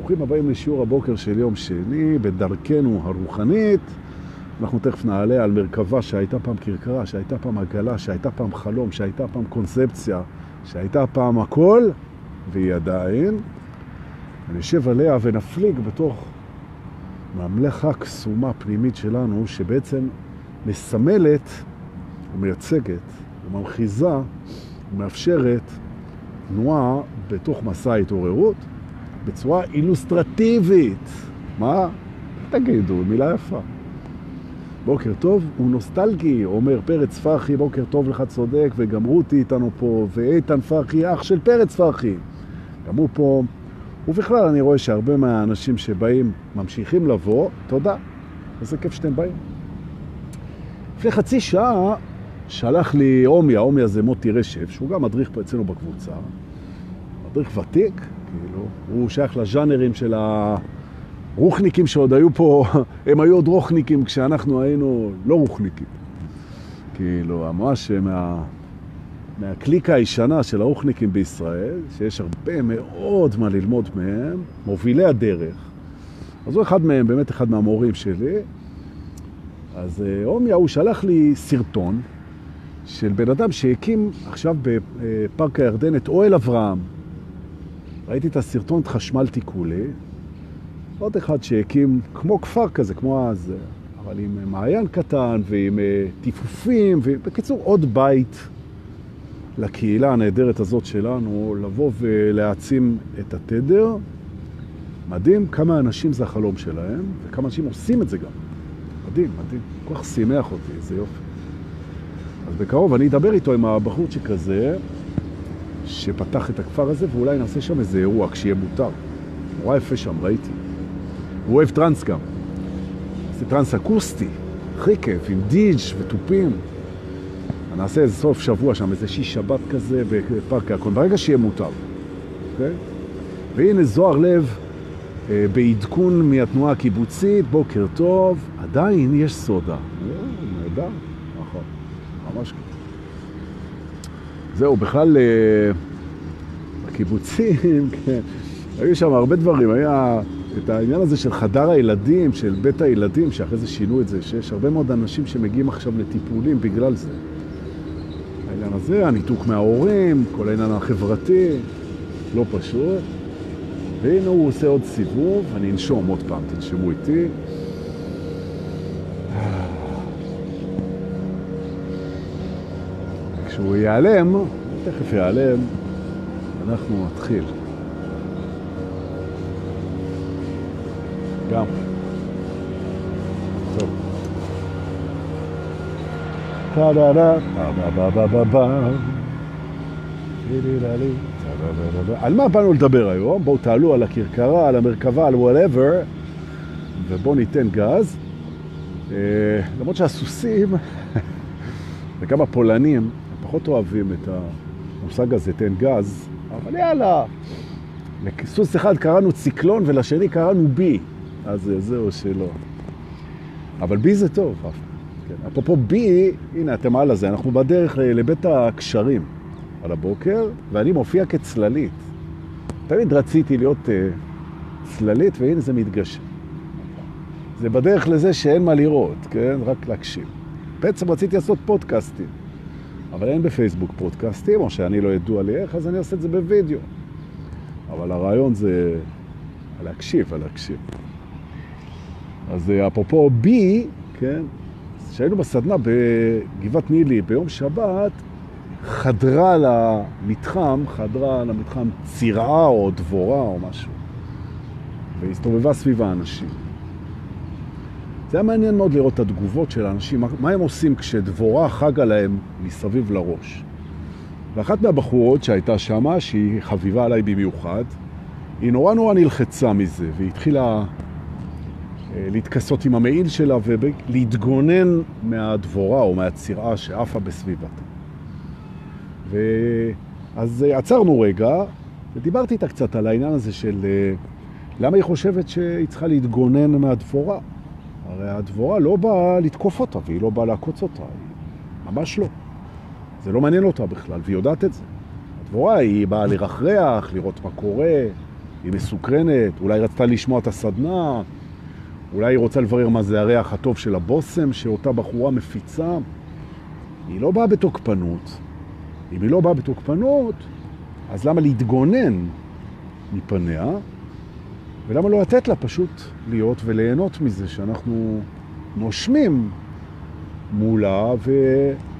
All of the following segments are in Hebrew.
ברוכים הבאים לשיעור הבוקר של יום שני, בדרכנו הרוחנית. אנחנו תכף נעלה על מרכבה שהייתה פעם קרקרה, שהייתה פעם עגלה, שהייתה פעם חלום, שהייתה פעם קונספציה, שהייתה פעם הכל, והיא עדיין. נשב עליה ונפליג בתוך ממלכה קסומה פנימית שלנו, שבעצם מסמלת ומייצגת וממחיזה ומאפשרת תנועה בתוך מסע ההתעוררות בצורה אילוסטרטיבית. מה? תגידו, מילה יפה. בוקר טוב, הוא נוסטלגי, אומר פרץ פרחי, בוקר טוב לך צודק, וגם רותי איתנו פה, ואיתן פרחי, אח של פרץ פרחי. גם הוא פה. ובכלל אני רואה שהרבה מהאנשים שבאים ממשיכים לבוא, תודה, איזה כיף שאתם באים. לפני חצי שעה שלח לי אומיה, אומיה זה מוטי רשף, שהוא גם מדריך פה אצלנו בקבוצה, מדריך ותיק, כאילו, הוא שייך לז'אנרים של הרוחניקים שעוד היו פה, הם היו עוד רוחניקים כשאנחנו היינו לא רוחניקים. כאילו, ממש מה... מהקליקה הישנה של הרוחניקים בישראל, שיש הרבה מאוד מה ללמוד מהם, מובילי הדרך. אז הוא אחד מהם, באמת אחד מהמורים שלי. אז אומיה, הוא שלח לי סרטון של בן אדם שהקים עכשיו בפארק הירדן את אוהל אברהם. ראיתי את הסרטון, את חשמל תיקולי. עוד אחד שהקים כמו כפר כזה, כמו אז, אבל עם מעיין קטן ועם טיפופים, ובקיצור עוד בית לקהילה הנהדרת הזאת שלנו, לבוא ולהעצים את התדר. מדהים כמה אנשים זה החלום שלהם, וכמה אנשים עושים את זה גם. מדהים, מדהים. כל כך שימח אותי, איזה יופי. אז בקרוב אני אדבר איתו עם הבחורצ'יק הזה, שפתח את הכפר הזה, ואולי נעשה שם איזה אירוע, כשיהיה מותר. נורא יפה שם, ראיתי. הוא אוהב טרנס גם. זה טרנס אקוסטי, הכי כיף, עם דיג' ותופים. נעשה איזה סוף שבוע שם, איזה שישי שבת כזה בפארק הירקון, ברגע שיהיה מותר. אוקיי? והנה זוהר לב אה, בעדכון מהתנועה הקיבוצית, בוקר טוב, עדיין יש סודה. נהדר, נכון, ממש ככה. זהו, בכלל, אה, הקיבוצים, כן, היו שם הרבה דברים, היה את העניין הזה של חדר הילדים, של בית הילדים, שאחרי זה שינו את זה, שיש הרבה מאוד אנשים שמגיעים עכשיו לטיפולים בגלל זה. העניין הזה, הניתוק מההורים, כל העניין החברתי, לא פשוט. והנה הוא עושה עוד סיבוב, אני אנשום עוד פעם, תנשמו איתי. כשהוא ייעלם, תכף ייעלם, אנחנו נתחיל. גם. טוב. טה-דה-דה, טה-בה-בה-בה-בה. על מה באנו לדבר היום? בואו תעלו על הכרכרה, על המרכבה, על whatever, ובואו ניתן גז. למרות שהסוסים, וגם הפולנים, פחות אוהבים את המושג הזה, תן גז, אבל יאללה. לסוס אחד קראנו ציקלון ולשני קראנו בי, אז זהו שלא. אבל בי זה טוב. כן. אפרופו בי, הנה אתם על הזה, אנחנו בדרך לבית הקשרים על הבוקר, ואני מופיע כצללית. תמיד רציתי להיות uh, צללית, והנה זה מתגשם. זה בדרך לזה שאין מה לראות, כן? רק להקשיב. בעצם רציתי לעשות פודקאסטים, אבל אין בפייסבוק פודקאסטים, או שאני לא ידוע לי איך, אז אני אעשה את זה בווידאו. אבל הרעיון זה להקשיב, להקשיב. אז אפרופו בי, כן? כשהיינו בסדנה בגבעת נילי ביום שבת, חדרה למתחם, חדרה למתחם צירעה או דבורה או משהו, והסתובבה סביב האנשים. זה היה מעניין מאוד לראות את התגובות של האנשים, מה הם עושים כשדבורה חגה להם מסביב לראש. ואחת מהבחורות שהייתה שמה, שהיא חביבה עליי במיוחד, היא נורא נורא נלחצה מזה, והיא התחילה להתכסות עם המעיל שלה ולהתגונן מהדבורה או מהצירה שעפה בסביבתה. ואז עצרנו רגע ודיברתי איתה קצת על העניין הזה של למה היא חושבת שהיא צריכה להתגונן מהדבורה. הרי הדבורה לא באה לתקוף אותה והיא לא באה לעקוץ אותה, ממש לא. זה לא מעניין אותה בכלל, והיא יודעת את זה. הדבורה היא באה לרחרח, לראות מה קורה, היא מסוקרנת, אולי רצתה לשמוע את הסדנה, אולי היא רוצה לברר מה זה הריח הטוב של הבושם שאותה בחורה מפיצה. היא לא באה בתוקפנות. אם היא לא באה בתוקפנות, אז למה להתגונן מפניה? ולמה לא לתת לה פשוט להיות וליהנות מזה שאנחנו נושמים מולה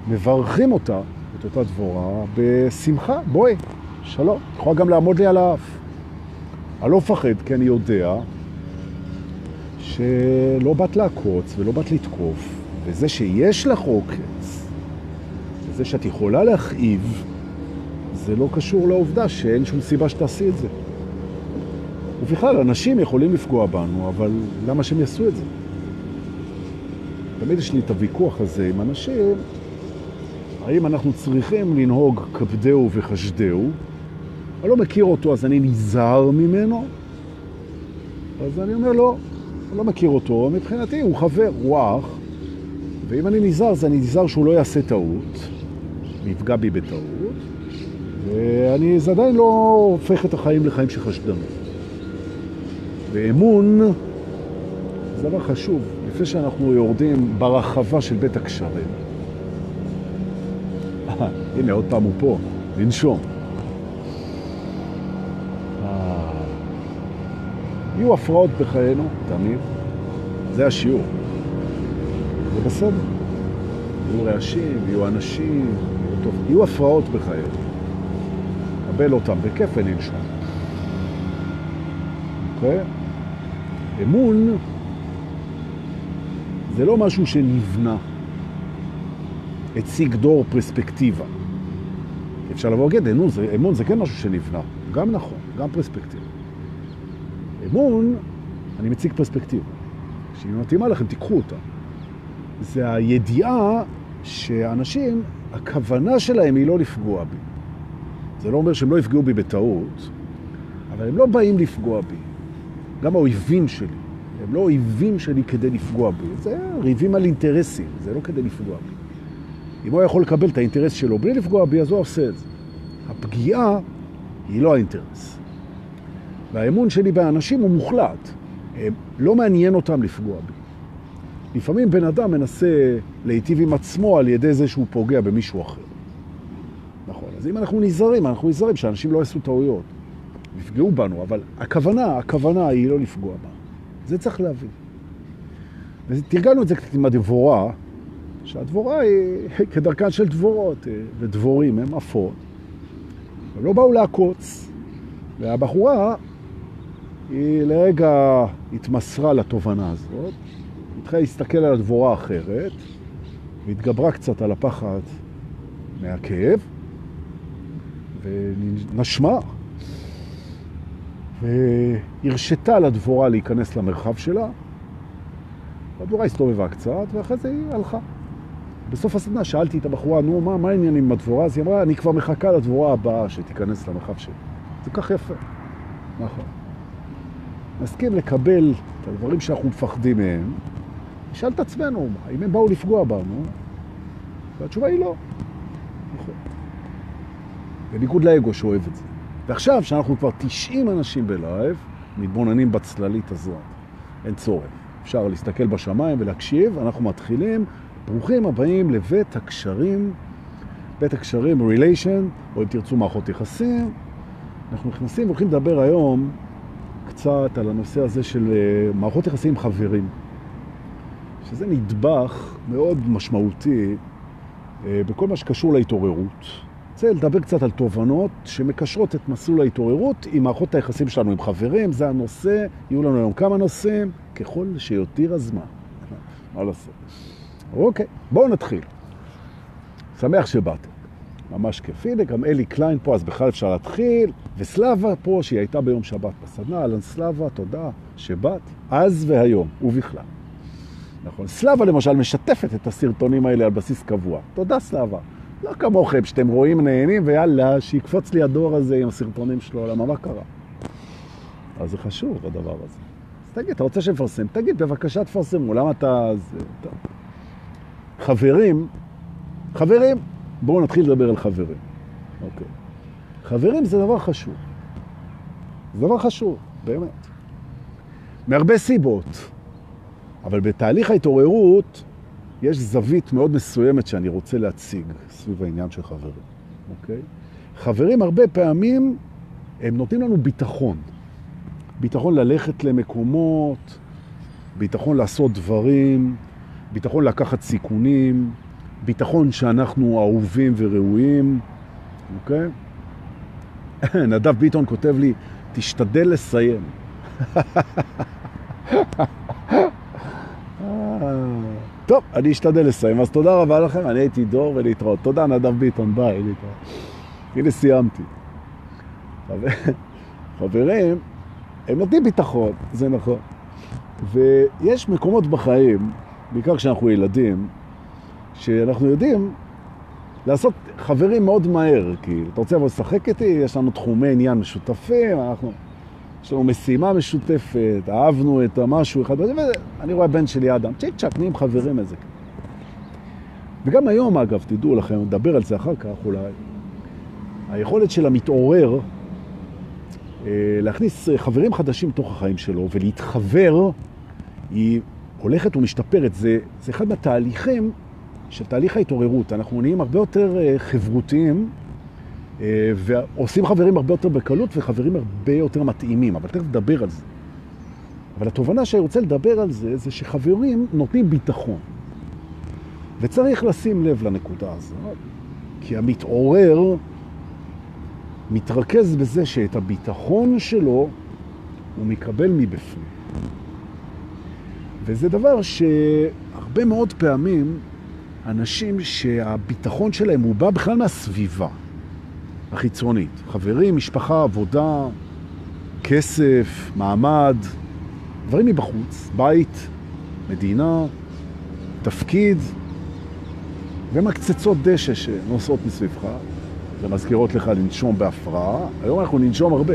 ומברכים אותה, את אותה דבורה, בשמחה. בואי, שלום. יכולה גם לעמוד לי על האף. אני לא מפחד, כי אני יודע שלא באת לעקוץ ולא באת לתקוף, וזה שיש לך עוקץ, וזה שאת יכולה להכאיב, זה לא קשור לעובדה שאין שום סיבה שתעשי את זה. ובכלל, אנשים יכולים לפגוע בנו, אבל למה שהם יעשו את זה? תמיד יש לי את הוויכוח הזה עם אנשים, האם אנחנו צריכים לנהוג כבדהו וחשדהו, אני לא מכיר אותו אז אני נזהר ממנו, אז אני אומר לו, אני לא מכיר אותו, מבחינתי הוא חבר, הוא אח, ואם אני נזהר, אז אני נזהר שהוא לא יעשה טעות, ויפגע בי בטעות, ואני, זה עדיין לא הופך את החיים לחיים של חשדנות. ואמון זה דבר חשוב, לפני שאנחנו יורדים ברחבה של בית הקשרים. הנה, עוד פעם הוא פה, לנשום. יהיו הפרעות בחיינו, תמיד. זה השיעור. זה בסדר. יהיו רעשים, יהיו אנשים, יהיו, טוב. יהיו הפרעות בחיינו. קבל אותם בכיף וננשום. אוקיי? אמון זה לא משהו שנבנה, הציג דור פרספקטיבה. אפשר לבוא להגיד, אמון אמון זה כן משהו שנבנה, גם נכון, גם פרספקטיבה. אמון, אני מציג פרספקטיבה, שהיא מתאימה לכם, תיקחו אותה. זה הידיעה שאנשים, הכוונה שלהם היא לא לפגוע בי. זה לא אומר שהם לא יפגעו בי בטעות, אבל הם לא באים לפגוע בי. גם האויבים שלי, הם לא אויבים שלי כדי לפגוע בי. זה ריבים על אינטרסים, זה לא כדי לפגוע בי. אם הוא יכול לקבל את האינטרס שלו בלי לפגוע בי, אז הוא עושה את זה. הפגיעה היא לא האינטרס. והאמון שלי באנשים הוא מוחלט. הם לא מעניין אותם לפגוע בי. לפעמים בן אדם מנסה להיטיב עם עצמו על ידי זה שהוא פוגע במישהו אחר. נכון, אז אם אנחנו נזהרים, אנחנו נזהרים שאנשים לא יעשו טעויות. יפגעו בנו, אבל הכוונה, הכוונה היא לא לפגוע בנו. זה צריך להבין. ותרגלנו את זה קצת עם הדבורה, שהדבורה היא כדרכן של דבורות, אה, ודבורים הם עפות. הם לא באו לעקוץ, והבחורה היא לרגע התמסרה לתובנה הזאת, התחילה להסתכל על הדבורה אחרת, והתגברה קצת על הפחד מהכאב, ונשמה, והרשתה לדבורה להיכנס למרחב שלה. הדבורה הסתובבה קצת, ואחרי זה היא הלכה. בסוף הסדנה שאלתי את הבחורה, נו, מה, מה העניינים עם הדבורה? אז היא אמרה, אני כבר מחכה לדבורה הבאה שתיכנס למרחב שלי. זה כך יפה. נכון. נסכים לקבל את הדברים שאנחנו מפחדים מהם, נשאל את עצמנו, האם הם באו לפגוע בנו? והתשובה היא לא. נכון. בניגוד לאגו שאוהב את זה. ועכשיו, שאנחנו כבר 90 אנשים בלייב, מתבוננים בצללית הזאת. אין צורך. אפשר להסתכל בשמיים ולהקשיב. אנחנו מתחילים. ברוכים הבאים לבית הקשרים, בית הקשרים, relation, או אם תרצו מערכות יחסים. אנחנו נכנסים והולכים לדבר היום קצת על הנושא הזה של אה, מערכות יחסים עם חברים, שזה נדבך מאוד משמעותי אה, בכל מה שקשור להתעוררות. רוצה לדבר קצת על תובנות שמקשרות את מסלול ההתעוררות עם מערכות היחסים שלנו עם חברים, זה הנושא, יהיו לנו היום כמה נושאים, ככל שיותיר הזמן. מה לעשות? אוקיי, בואו נתחיל. שמח שבאתם. ממש כיף. הנה, גם אלי קליין פה, אז בכלל אפשר להתחיל. וסלאבה פה, שהיא הייתה ביום שבת בסדנה. אהלן סלאבה, תודה שבאת, אז והיום, ובכלל. נכון. סלאבה למשל משתפת את הסרטונים האלה על בסיס קבוע. תודה סלאבה. לא כמוכם, שאתם רואים נהנים, ויאללה, שיקפוץ לי הדור הזה עם הסרטונים שלו, למה מה קרה? אז זה חשוב, הדבר הזה. אז תגיד, אתה רוצה שנפרסם? תגיד, בבקשה תפרסמו, למה אתה... זה... טוב. חברים, חברים, בואו נתחיל לדבר על חברים. אוקיי. חברים זה דבר חשוב. זה דבר חשוב, באמת. מהרבה סיבות, אבל בתהליך ההתעוררות יש זווית מאוד מסוימת שאני רוצה להציג סביב העניין של חברים, אוקיי? חברים הרבה פעמים הם נותנים לנו ביטחון. ביטחון ללכת למקומות, ביטחון לעשות דברים, ביטחון לקחת סיכונים, ביטחון שאנחנו אהובים וראויים, אוקיי? נדב ביטון כותב לי, תשתדל לסיים. טוב, אני אשתדל לסיים, אז תודה רבה לכם, אני הייתי דור ולהתראות. תודה נדב ביטון, ביי, להתראות. הנה סיימתי. חברים, הם נותנים ביטחון, זה נכון. ויש מקומות בחיים, בעיקר כשאנחנו ילדים, שאנחנו יודעים לעשות חברים מאוד מהר, כי אתה רוצה לבוא לשחק איתי, יש לנו תחומי עניין משותפים, אנחנו, יש לנו משימה משותפת, אהבנו את המשהו אחד, ואני רואה בן שלי אדם, צ'יק צ'ק, נהיים חברים איזה. וגם היום, אגב, תדעו לכם, נדבר על זה אחר כך אולי, היכולת של המתעורר אה, להכניס חברים חדשים לתוך החיים שלו ולהתחבר, היא הולכת ומשתפרת. זה, זה אחד מהתהליכים של תהליך ההתעוררות. אנחנו נהיים הרבה יותר אה, חברותיים אה, ועושים חברים הרבה יותר בקלות וחברים הרבה יותר מתאימים, אבל תכף נדבר על זה. אבל התובנה שאני רוצה לדבר על זה, זה שחברים נותנים ביטחון. וצריך לשים לב לנקודה הזאת, כי המתעורר מתרכז בזה שאת הביטחון שלו הוא מקבל מבפנים. וזה דבר שהרבה מאוד פעמים אנשים שהביטחון שלהם הוא בא בכלל מהסביבה החיצונית. חברים, משפחה, עבודה, כסף, מעמד, דברים מבחוץ, בית, מדינה, תפקיד, ומקצצות דשא שנוסעות מסביבך, ומזכירות לך לנשום בהפרעה. היום אנחנו ננשום הרבה.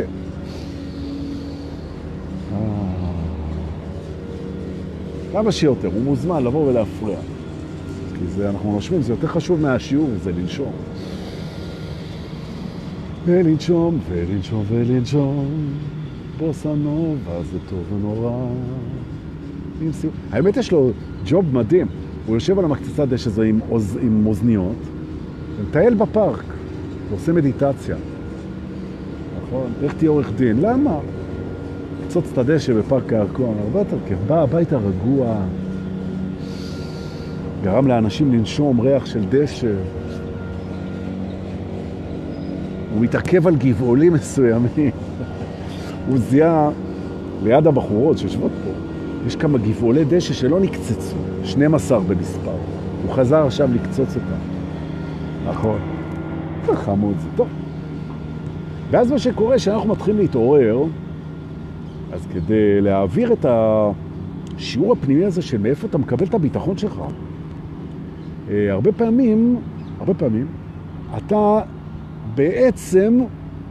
כמה שיותר, הוא מוזמן לבוא ולהפריע. כי זה, אנחנו נושמים, זה יותר חשוב מהשיעור, זה לנשום. ולנשום, ולנשום, ולנשום, בוסה נובה, זה טוב ונורא. האמת יש לו ג'וב מדהים, הוא יושב על המקצצת דשא הזו עם, אוז, עם אוזניות, ומטייל בפארק, ועושה מדיטציה. נכון? איך תהיה עורך דין? למה? קצוץ את הדשא בפארק הירקון, הרבה יותר כיף. בא הביתה רגוע, גרם לאנשים לנשום ריח של דשא. הוא מתעכב על גבעולים מסוימים. הוא זיהה ליד הבחורות שיושבות פה, יש כמה גבעולי דשא שלא נקצצו, 12 במספר. הוא חזר עכשיו לקצוץ אותם. נכון. חמוד זה טוב. ואז מה שקורה, שאנחנו מתחילים להתעורר, אז כדי להעביר את השיעור הפנימי הזה של מאיפה אתה מקבל את הביטחון שלך, אה, הרבה פעמים, הרבה פעמים, אתה בעצם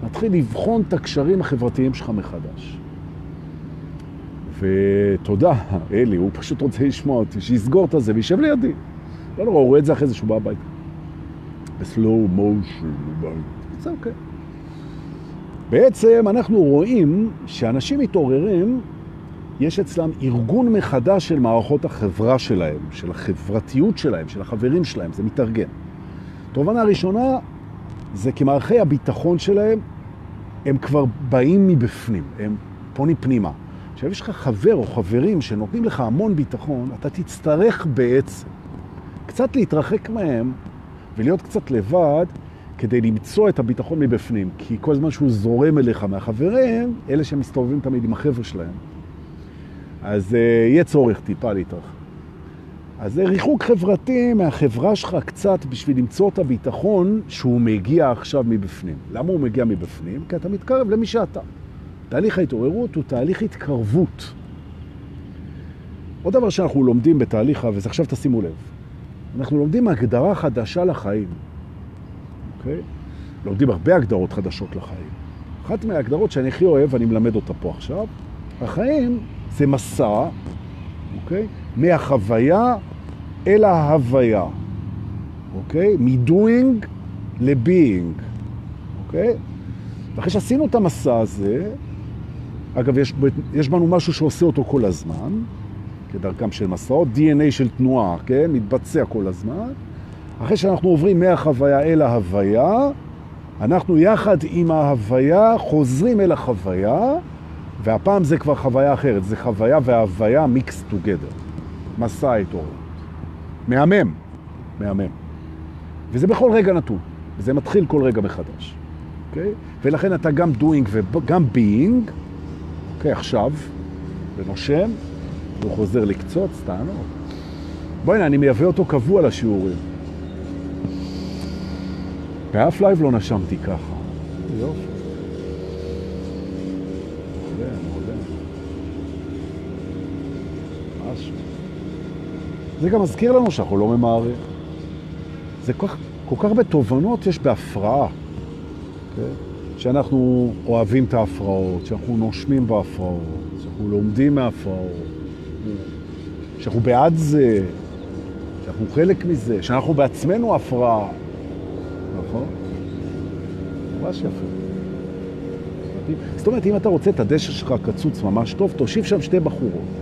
מתחיל לבחון את הקשרים החברתיים שלך מחדש. ותודה, אלי, הוא פשוט רוצה לשמוע אותי, שיסגור את זה וישב לידי. לא נורא, הוא רואה את זה אחרי זה שהוא בא הביתה. בסלואו מושן, זה אוקיי. בעצם אנחנו רואים שאנשים מתעוררים יש אצלם ארגון מחדש של מערכות החברה שלהם, של החברתיות שלהם, של החברים שלהם, זה מתארגן. תובנה הראשונה זה כי מערכי הביטחון שלהם הם כבר באים מבפנים, הם פונים פנימה. עכשיו יש לך חבר או חברים שנותנים לך המון ביטחון, אתה תצטרך בעצם קצת להתרחק מהם ולהיות קצת לבד כדי למצוא את הביטחון מבפנים. כי כל זמן שהוא זורם אליך מהחברים, אלה שמסתובבים תמיד עם החבר'ה שלהם, אז uh, יהיה צורך טיפה להתרחב. אז זה ריחוק חברתי מהחברה שלך קצת בשביל למצוא את הביטחון שהוא מגיע עכשיו מבפנים. למה הוא מגיע מבפנים? כי אתה מתקרב למי שאתה. תהליך ההתעוררות הוא תהליך התקרבות. עוד דבר שאנחנו לומדים בתהליך, וזה עכשיו תשימו לב, אנחנו לומדים הגדרה חדשה לחיים. אוקיי? לומדים הרבה הגדרות חדשות לחיים. אחת מההגדרות שאני הכי אוהב, ואני מלמד אותה פה עכשיו, החיים זה מסע, אוקיי? מהחוויה אל ההוויה, אוקיי? מ-doing ל-being, אוקיי? ואחרי שעשינו את המסע הזה, אגב, יש, יש בנו משהו שעושה אותו כל הזמן, כדרכם של מסעות, DNA של תנועה, כן? מתבצע כל הזמן. אחרי שאנחנו עוברים מהחוויה אל ההוויה, אנחנו יחד עם ההוויה חוזרים אל החוויה, והפעם זה כבר חוויה אחרת, זה חוויה וההוויה mixed together, מסע ההתעוררות. מהמם, מהמם. וזה בכל רגע נתון, וזה מתחיל כל רגע מחדש. Okay? אוקיי? ולכן אתה גם doing וגם being, אוקיי, עכשיו, ונושם, והוא חוזר לקצוץ, תענוג. בואי הנה, אני מייבא אותו קבוע לשיעורים. באף live לא נשמתי ככה. יופי. מעולה, מעולה. משהו. זה גם מזכיר לנו שאנחנו לא ממהרים. זה כל כך, כל כך הרבה תובנות יש בהפרעה. Okay? אוקיי? שאנחנו אוהבים את ההפרעות, שאנחנו נושמים בהפרעות, שאנחנו לומדים מההפרעות, שאנחנו בעד זה, שאנחנו חלק מזה, שאנחנו בעצמנו הפרעה. נכון? ממש יפה. זאת אומרת, אם אתה רוצה את הדשא שלך קצוץ ממש טוב, תושיב שם שתי בחורות.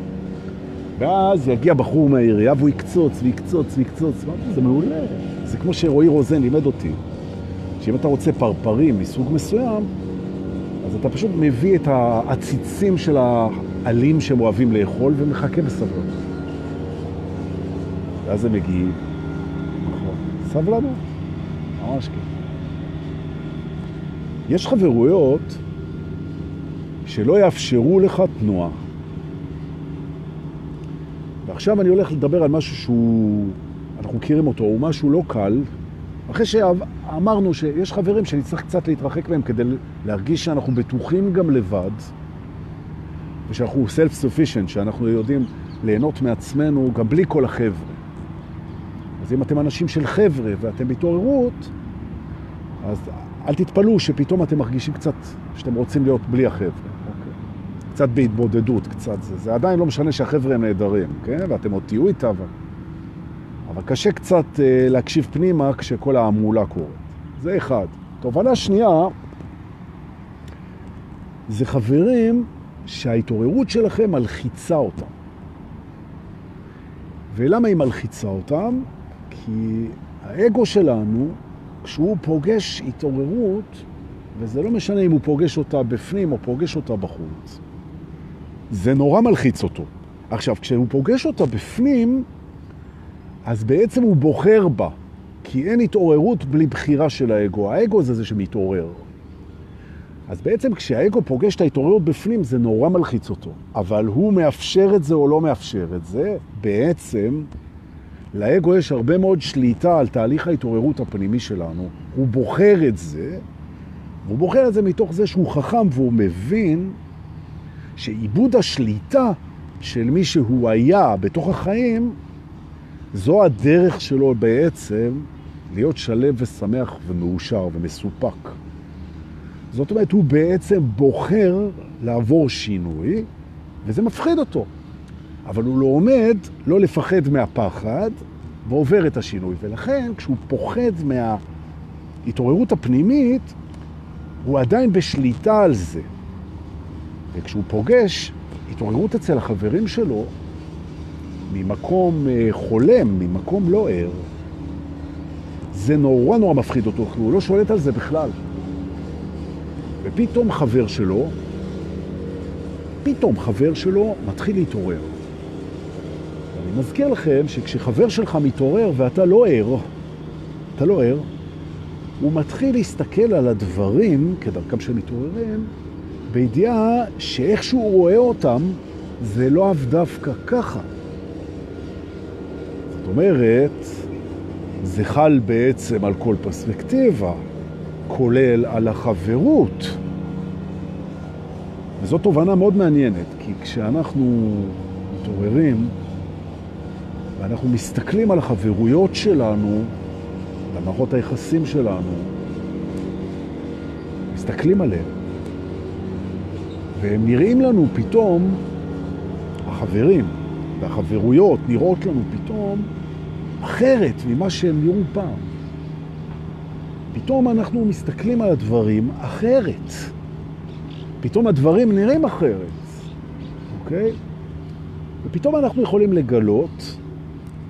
ואז יגיע בחור מהעירייה והוא יקצוץ ויקצוץ ויקצוץ. זה מעולה. זה כמו שרועי רוזן לימד אותי, שאם אתה רוצה פרפרים מסוג מסוים, אז אתה פשוט מביא את העציצים של העלים שהם אוהבים לאכול ומחכה בסבלנות. ואז הם מגיעים. נכון. סבלנות. ממש כן. יש חברויות שלא יאפשרו לך תנועה. ועכשיו אני הולך לדבר על משהו שהוא, אנחנו מכירים אותו, הוא משהו לא קל, אחרי שאמרנו שיש חברים שנצטרך קצת להתרחק מהם כדי להרגיש שאנחנו בטוחים גם לבד, ושאנחנו self-sufficient, שאנחנו יודעים ליהנות מעצמנו גם בלי כל החבר'ה. אז אם אתם אנשים של חבר'ה ואתם בהתעוררות, אז אל תתפלאו שפתאום אתם מרגישים קצת שאתם רוצים להיות בלי החבר'ה. קצת בהתבודדות, קצת זה. זה עדיין לא משנה שהחבר'ה הם נהדרים, כן? ואתם עוד תהיו איתה, אבל... אבל קשה קצת אה, להקשיב פנימה כשכל העמולה קורית. זה אחד. תובנה שנייה, זה חברים שההתעוררות שלכם מלחיצה אותם. ולמה היא מלחיצה אותם? כי האגו שלנו, כשהוא פוגש התעוררות, וזה לא משנה אם הוא פוגש אותה בפנים או פוגש אותה בחוץ, זה נורא מלחיץ אותו. עכשיו, כשהוא פוגש אותה בפנים, אז בעצם הוא בוחר בה, כי אין התעוררות בלי בחירה של האגו. האגו זה זה שמתעורר. אז בעצם כשהאגו פוגש את ההתעוררות בפנים, זה נורא מלחיץ אותו. אבל הוא מאפשר את זה או לא מאפשר את זה, בעצם לאגו יש הרבה מאוד שליטה על תהליך ההתעוררות הפנימי שלנו. הוא בוחר את זה, והוא בוחר את זה מתוך זה שהוא חכם והוא מבין שעיבוד השליטה של מי שהוא היה בתוך החיים, זו הדרך שלו בעצם להיות שלב ושמח ומאושר ומסופק. זאת אומרת, הוא בעצם בוחר לעבור שינוי, וזה מפחיד אותו. אבל הוא לא עומד לא לפחד מהפחד, ועובר את השינוי. ולכן, כשהוא פוחד מההתעוררות הפנימית, הוא עדיין בשליטה על זה. וכשהוא פוגש התעוררות אצל החברים שלו, ממקום אה, חולם, ממקום לא ער, זה נורא נורא מפחיד אותו, כי הוא לא שולט על זה בכלל. ופתאום חבר שלו, פתאום חבר שלו מתחיל להתעורר. אני מזכיר לכם שכשחבר שלך מתעורר ואתה לא ער, אתה לא ער, הוא מתחיל להסתכל על הדברים, כדרכם של מתעוררים, בידיעה שאיך שהוא רואה אותם, זה לא אף דווקא ככה. זאת אומרת, זה חל בעצם על כל פרספקטיבה, כולל על החברות. וזו תובנה מאוד מעניינת, כי כשאנחנו מתעוררים ואנחנו מסתכלים על החברויות שלנו, על מערכות היחסים שלנו, מסתכלים עליהם, והם נראים לנו פתאום, החברים והחברויות נראות לנו פתאום אחרת ממה שהם נראו פעם. פתאום אנחנו מסתכלים על הדברים אחרת. פתאום הדברים נראים אחרת, אוקיי? ופתאום אנחנו יכולים לגלות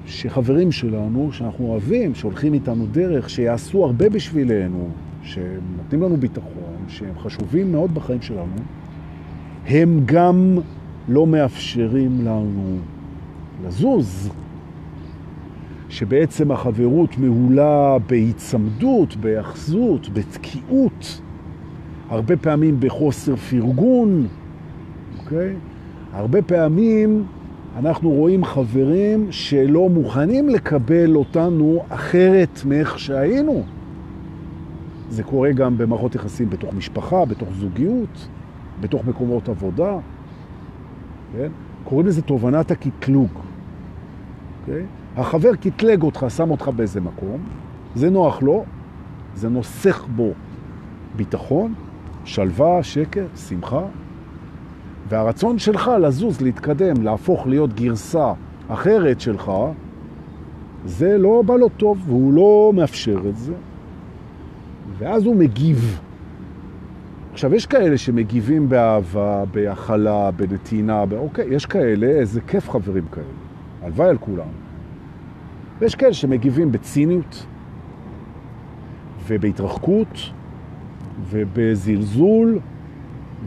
שחברים שלנו, שאנחנו אוהבים, שהולכים איתנו דרך, שיעשו הרבה בשבילנו, שנותנים לנו ביטחון, שהם חשובים מאוד בחיים שלנו, הם גם לא מאפשרים לנו לזוז. שבעצם החברות מהולה בהיצמדות, בהאחזות, בתקיעות, הרבה פעמים בחוסר פרגון, אוקיי? הרבה פעמים אנחנו רואים חברים שלא מוכנים לקבל אותנו אחרת מאיך שהיינו. זה קורה גם במערכות יחסים בתוך משפחה, בתוך זוגיות, בתוך מקומות עבודה. כן? קוראים לזה תובנת הקטלוג. אוקיי? החבר קטלג אותך, שם אותך באיזה מקום, זה נוח לו, זה נוסח בו ביטחון, שלווה, שקר, שמחה, והרצון שלך לזוז, להתקדם, להפוך להיות גרסה אחרת שלך, זה לא בא לו טוב, והוא לא מאפשר את זה. ואז הוא מגיב. עכשיו, יש כאלה שמגיבים באהבה, בהכלה, בנתינה, אוקיי, יש כאלה, איזה כיף חברים כאלה. הלוואי על כולם. ויש כאלה שמגיבים בציניות, ובהתרחקות, ובזלזול,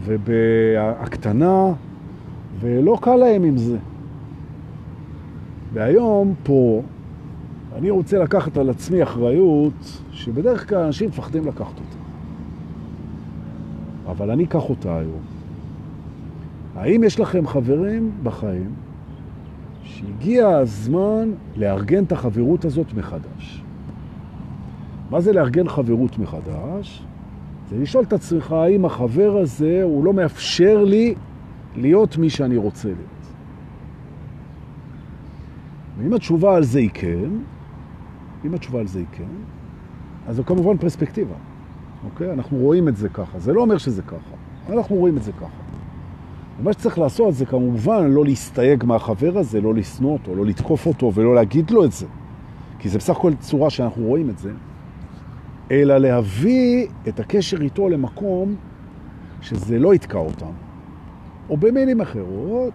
ובהקטנה, ולא קל להם עם זה. והיום פה אני רוצה לקחת על עצמי אחריות שבדרך כלל אנשים מפחדים לקחת אותה. אבל אני אקח אותה היום. האם יש לכם חברים בחיים שהגיע הזמן לארגן את החברות הזאת מחדש? מה זה לארגן חברות מחדש? זה לשאול את עצמך האם החבר הזה הוא לא מאפשר לי להיות מי שאני רוצה להיות. ואם התשובה על זה היא כן, אם התשובה על זה היא כן, אז זו כמובן פרספקטיבה. אוקיי? אנחנו רואים את זה ככה. זה לא אומר שזה ככה. אנחנו רואים את זה ככה. ומה שצריך לעשות זה כמובן לא להסתייג מהחבר הזה, לא לסנוע אותו, לא לתקוף אותו ולא להגיד לו את זה. כי זה בסך הכל צורה שאנחנו רואים את זה. אלא להביא את הקשר איתו למקום שזה לא יתקע אותם. או במילים אחרות,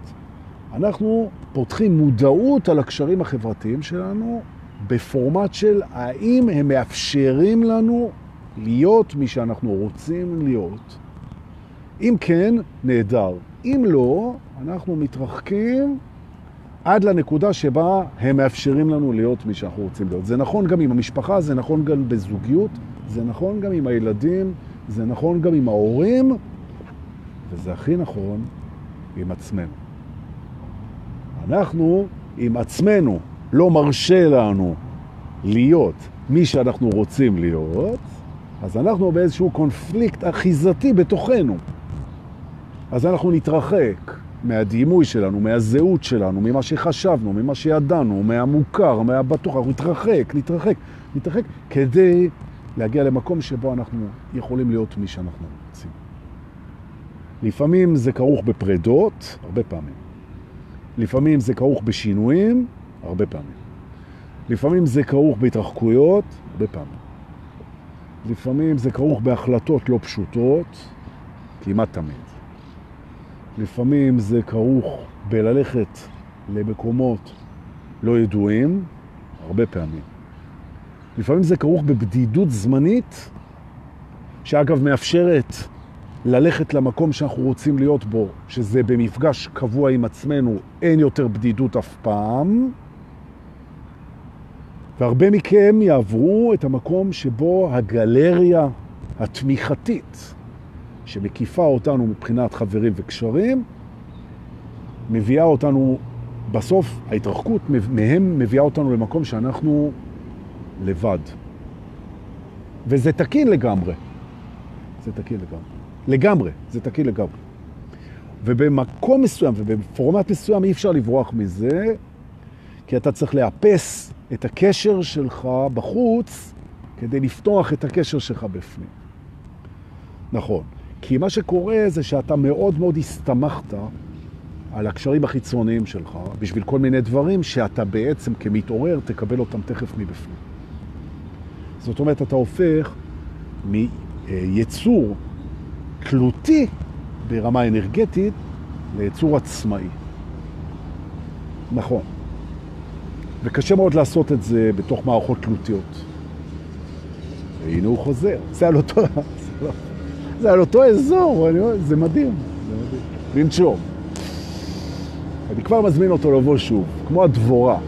אנחנו פותחים מודעות על הקשרים החברתיים שלנו בפורמט של האם הם מאפשרים לנו להיות מי שאנחנו רוצים להיות. אם כן, נהדר. אם לא, אנחנו מתרחקים עד לנקודה שבה הם מאפשרים לנו להיות מי שאנחנו רוצים להיות. זה נכון גם עם המשפחה, זה נכון גם בזוגיות, זה נכון גם עם הילדים, זה נכון גם עם ההורים, וזה הכי נכון עם עצמנו. אנחנו עם עצמנו לא מרשה לנו להיות מי שאנחנו רוצים להיות, אז אנחנו באיזשהו קונפליקט אחיזתי בתוכנו. אז אנחנו נתרחק מהדימוי שלנו, מהזהות שלנו, ממה שחשבנו, ממה שידענו, מהמוכר, מהבטוח, אנחנו נתרחק, נתרחק, נתרחק, כדי להגיע למקום שבו אנחנו יכולים להיות מי שאנחנו רוצים. לפעמים זה כרוך בפרדות, הרבה פעמים. לפעמים זה כרוך בשינויים, הרבה פעמים. לפעמים זה כרוך בהתרחקויות, הרבה פעמים. לפעמים זה כרוך בהחלטות לא פשוטות, כמעט תמיד. לפעמים זה כרוך בללכת למקומות לא ידועים, הרבה פעמים. לפעמים זה כרוך בבדידות זמנית, שאגב מאפשרת ללכת למקום שאנחנו רוצים להיות בו, שזה במפגש קבוע עם עצמנו, אין יותר בדידות אף פעם. והרבה מכם יעברו את המקום שבו הגלריה התמיכתית שמקיפה אותנו מבחינת חברים וקשרים, מביאה אותנו, בסוף ההתרחקות מהם מביאה אותנו למקום שאנחנו לבד. וזה תקין לגמרי. זה תקין לגמרי. לגמרי, זה תקין לגמרי. ובמקום מסוים ובפורמט מסוים אי אפשר לברוח מזה, כי אתה צריך לאפס את הקשר שלך בחוץ כדי לפתוח את הקשר שלך בפנים. נכון. כי מה שקורה זה שאתה מאוד מאוד הסתמכת על הקשרים החיצוניים שלך בשביל כל מיני דברים שאתה בעצם כמתעורר תקבל אותם תכף מבפנים. זאת אומרת, אתה הופך מיצור תלותי ברמה אנרגטית ליצור עצמאי. נכון. וקשה מאוד לעשות את זה בתוך מערכות תלותיות. והנה הוא חוזר. זה על אותו, זה, על אותו אזור, אני אומר, זה מדהים. לנשום. אני כבר מזמין אותו לבוא שוב, כמו הדבורה.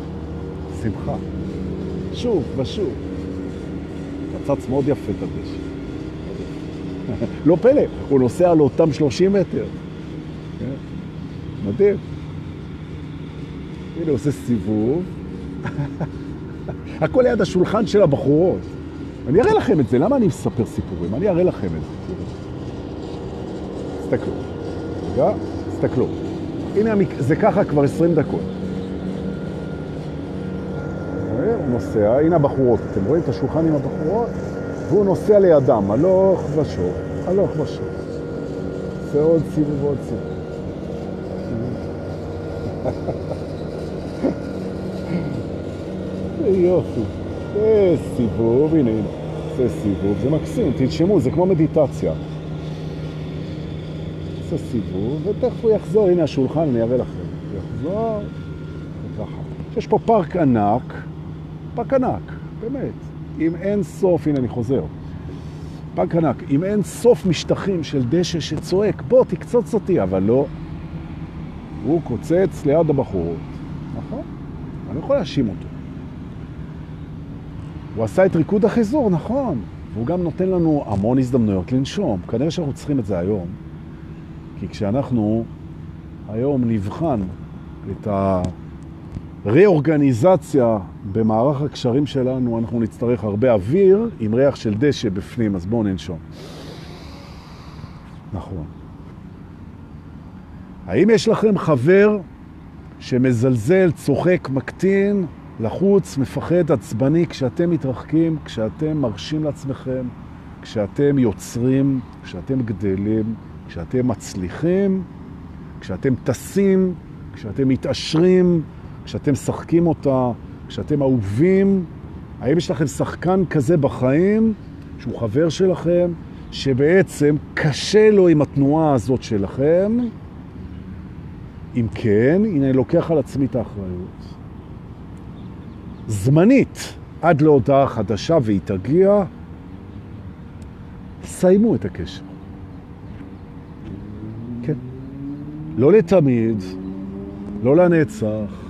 שמחה. שוב ושוב. קצץ מאוד יפה את הדשא. לא פלא, הוא נוסע על אותם 30 מטר. כן? מדהים. הנה, עושה סיבוב. הכל ליד השולחן של הבחורות. אני אראה לכם את זה, למה אני מספר סיפורים? אני אראה לכם את זה. תסתכלו. רגע, תסתכלו. הנה, זה ככה כבר 20 דקות. הוא נוסע, הנה הבחורות, אתם רואים את השולחן עם הבחורות? והוא נוסע לידם, הלוך ושוב, הלוך ושוב. עושה עוד סיבוב ועוד סיבוב. יופי. זה סיבוב, הנה, זה סיבוב, זה מקסים, תנשמו, זה כמו מדיטציה. זה סיבוב, ותכף הוא יחזור, הנה השולחן, אני אראה לכם. יחזור, וככה. יש פה פארק ענק, פארק ענק, באמת, עם אין סוף, הנה אני חוזר. פארק ענק, עם אין סוף משטחים של דשא שצועק, בוא תקצוץ אותי, אבל לא. הוא קוצץ ליד הבחורות, נכון? אני לא יכול להאשים אותו. הוא עשה את ריקוד החיזור, נכון. והוא גם נותן לנו המון הזדמנויות לנשום. כנראה שאנחנו צריכים את זה היום, כי כשאנחנו היום נבחן את הריאורגניזציה במערך הקשרים שלנו, אנחנו נצטרך הרבה אוויר עם ריח של דשא בפנים, אז בואו ננשום. נכון. האם יש לכם חבר שמזלזל, צוחק, מקטין, לחוץ, מפחד, עצבני, כשאתם מתרחקים, כשאתם מרשים לעצמכם, כשאתם יוצרים, כשאתם גדלים, כשאתם מצליחים, כשאתם טסים, כשאתם מתעשרים, כשאתם משחקים אותה, כשאתם אהובים, האם יש לכם שחקן כזה בחיים, שהוא חבר שלכם, שבעצם קשה לו עם התנועה הזאת שלכם? אם כן, הנה אני לוקח על עצמי את האחריות. זמנית עד להודעה חדשה והיא תגיע, סיימו את הקשר. כן. לא לתמיד, לא לנצח,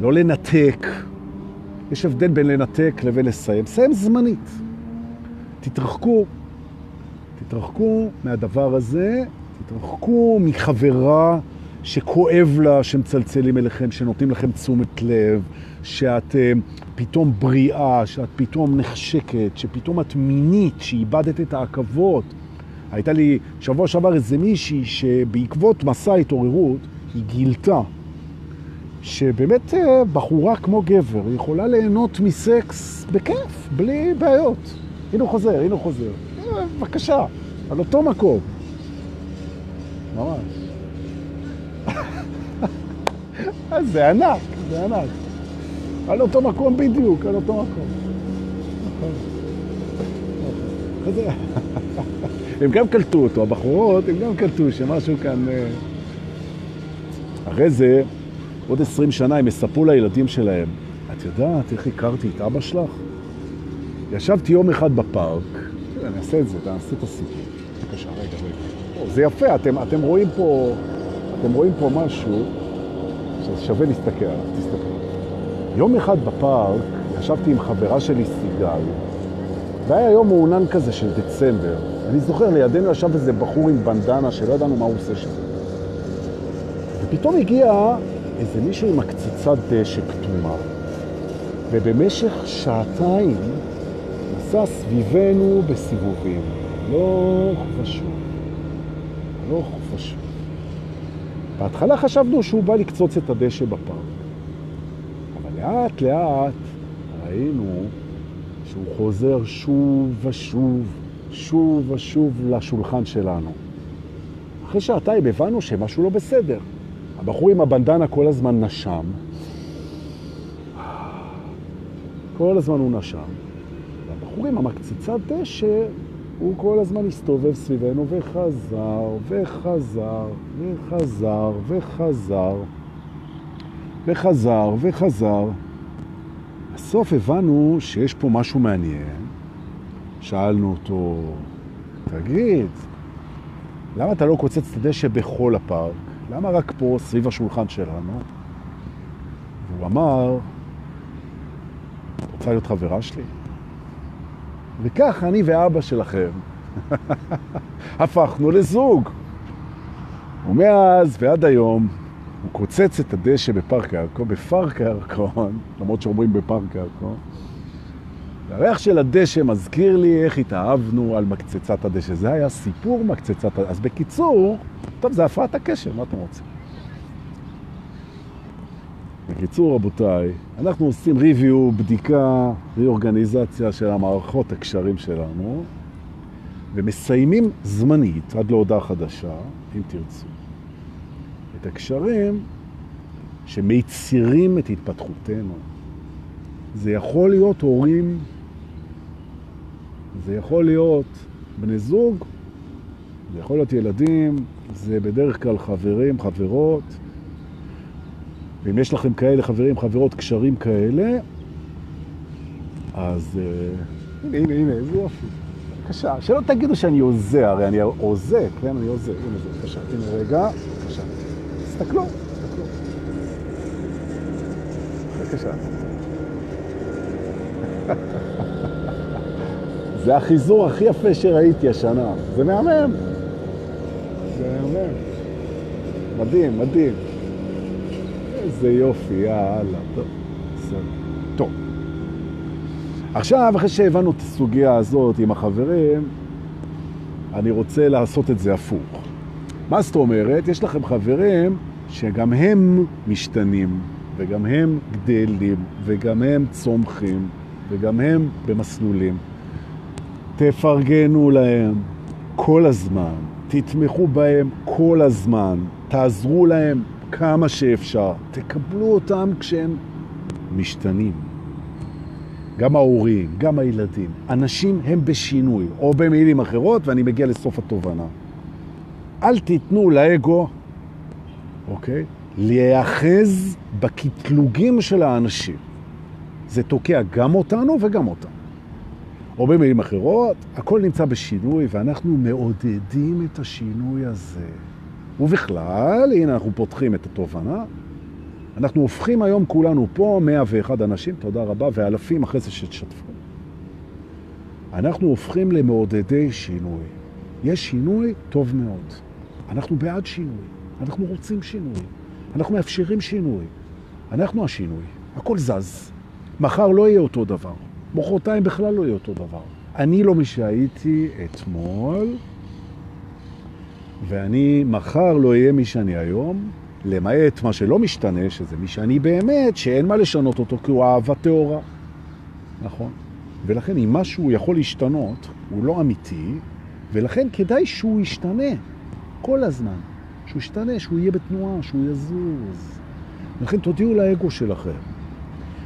לא לנתק. יש הבדל בין לנתק לבין לסיים. סיים זמנית. תתרחקו, תתרחקו מהדבר הזה, תתרחקו מחברה שכואב לה, שמצלצלים אליכם, שנותנים לכם תשומת לב, שאת uh, פתאום בריאה, שאת פתאום נחשקת, שפתאום את מינית, שאיבדת את העכבות. הייתה לי שבוע שעבר איזה מישהי שבעקבות מסע התעוררות היא גילתה שבאמת uh, בחורה כמו גבר יכולה ליהנות מסקס בכיף, בלי בעיות. הנה הוא חוזר, הנה הוא חוזר. בבקשה, על אותו מקום. ממש. זה ענק, זה ענק. על אותו מקום בדיוק, על אותו מקום. הם גם קלטו אותו, הבחורות, הם גם קלטו שמשהו כאן... אה, אחרי זה, עוד עשרים שנה הם יספרו לילדים שלהם, את יודעת איך הכרתי את אבא שלך? ישבתי יום אחד בפארק, אני אעשה את זה, תעשה את הסיפור. בבקשה, רגע, רגע. זה יפה, אתם, אתם רואים פה, אתם רואים פה משהו ששווה להסתכל עליו, תסתכלו. יום אחד בפארק ישבתי עם חברה שלי סיגל, והיה יום מעונן כזה של דצמבר. אני זוכר, לידינו ישב איזה בחור עם בנדנה שלא ידענו מה הוא עושה שם. ופתאום הגיע איזה מישהו עם הקציצת דשא כתומה, ובמשך שעתיים נסע סביבנו בסיבובים. לא ושוב. לא ושוב. בהתחלה חשבנו שהוא בא לקצוץ את הדשא בפארק. לאט לאט ראינו שהוא חוזר שוב ושוב, שוב ושוב לשולחן שלנו. אחרי שעתיים הבנו שמשהו לא בסדר. הבחור עם הבנדנה כל הזמן נשם. כל הזמן הוא נשם. והבחור עם המקציצת דשא הוא כל הזמן הסתובב סביבנו וחזר, וחזר, וחזר, וחזר, וחזר, וחזר. בסוף הבנו שיש פה משהו מעניין. שאלנו אותו, תגיד, למה אתה לא קוצץ את הדשא בכל הפארק? למה רק פה, סביב השולחן שלנו? והוא אמר, רוצה להיות חברה שלי? וכך אני ואבא שלכם הפכנו לזוג. ומאז ועד היום הוא קוצץ את הדשא בפארק הירקון, בפארק הירקון, למרות שאומרים בפארק הירקון, והריח של הדשא מזכיר לי איך התאהבנו על מקצצת הדשא. זה היה סיפור מקצצת הדשא. אז בקיצור, טוב, זה הפרעת הקשר, מה אתם רוצים? בקיצור, רבותיי, אנחנו עושים ריוויו, בדיקה, ריאורגניזציה של המערכות הקשרים שלנו, ומסיימים זמנית, עד להודעה חדשה, אם תרצו, את הקשרים שמייצירים את התפתחותנו. זה יכול להיות הורים, זה יכול להיות בני זוג, זה יכול להיות ילדים, זה בדרך כלל חברים, חברות, ואם יש לכם כאלה חברים, חברות, קשרים כאלה, אז הנה, הנה, הנה, איזה יופי. בבקשה, שלא תגידו שאני עוזה, הרי אני עוזה, כן, אני עוזה. הנה זה, בבקשה, הנה רגע. תסתכלו, תסתכלו. בבקשה. זה החיזור הכי יפה שראיתי השנה. זה מהמם. זה מהמם. מדהים, מדהים. איזה יופי, יאללה. טוב, בסדר. טוב. עכשיו, אחרי שהבנו את הסוגיה הזאת עם החברים, אני רוצה לעשות את זה הפוך. מה זאת אומרת? יש לכם חברים שגם הם משתנים, וגם הם גדלים, וגם הם צומחים, וגם הם במסלולים. תפרגנו להם כל הזמן, תתמכו בהם כל הזמן, תעזרו להם כמה שאפשר, תקבלו אותם כשהם משתנים. גם ההורים, גם הילדים. אנשים הם בשינוי, או במילים אחרות, ואני מגיע לסוף התובנה. אל תיתנו לאגו, אוקיי? להיאחז בקטלוגים של האנשים. זה תוקע גם אותנו וגם אותנו. או במילים אחרות, הכל נמצא בשינוי, ואנחנו מעודדים את השינוי הזה. ובכלל, הנה אנחנו פותחים את התובנה, אנחנו הופכים היום כולנו פה, 101 אנשים, תודה רבה, ואלפים אחרי זה שתשתפו. אנחנו הופכים למעודדי שינוי. יש שינוי טוב מאוד. אנחנו בעד שינוי, אנחנו רוצים שינוי, אנחנו מאפשרים שינוי. אנחנו השינוי, הכל זז. מחר לא יהיה אותו דבר, מחרתיים בכלל לא יהיה אותו דבר. אני לא מי שהייתי אתמול, ואני מחר לא אהיה מי שאני היום, למעט מה שלא משתנה, שזה מי שאני באמת, שאין מה לשנות אותו, כי הוא אהבה תאורה. נכון? ולכן אם משהו יכול להשתנות, הוא לא אמיתי, ולכן כדאי שהוא ישתנה כל הזמן. שהוא ישתנה, שהוא יהיה בתנועה, שהוא יזוז. ולכן תודיעו לאגו שלכם,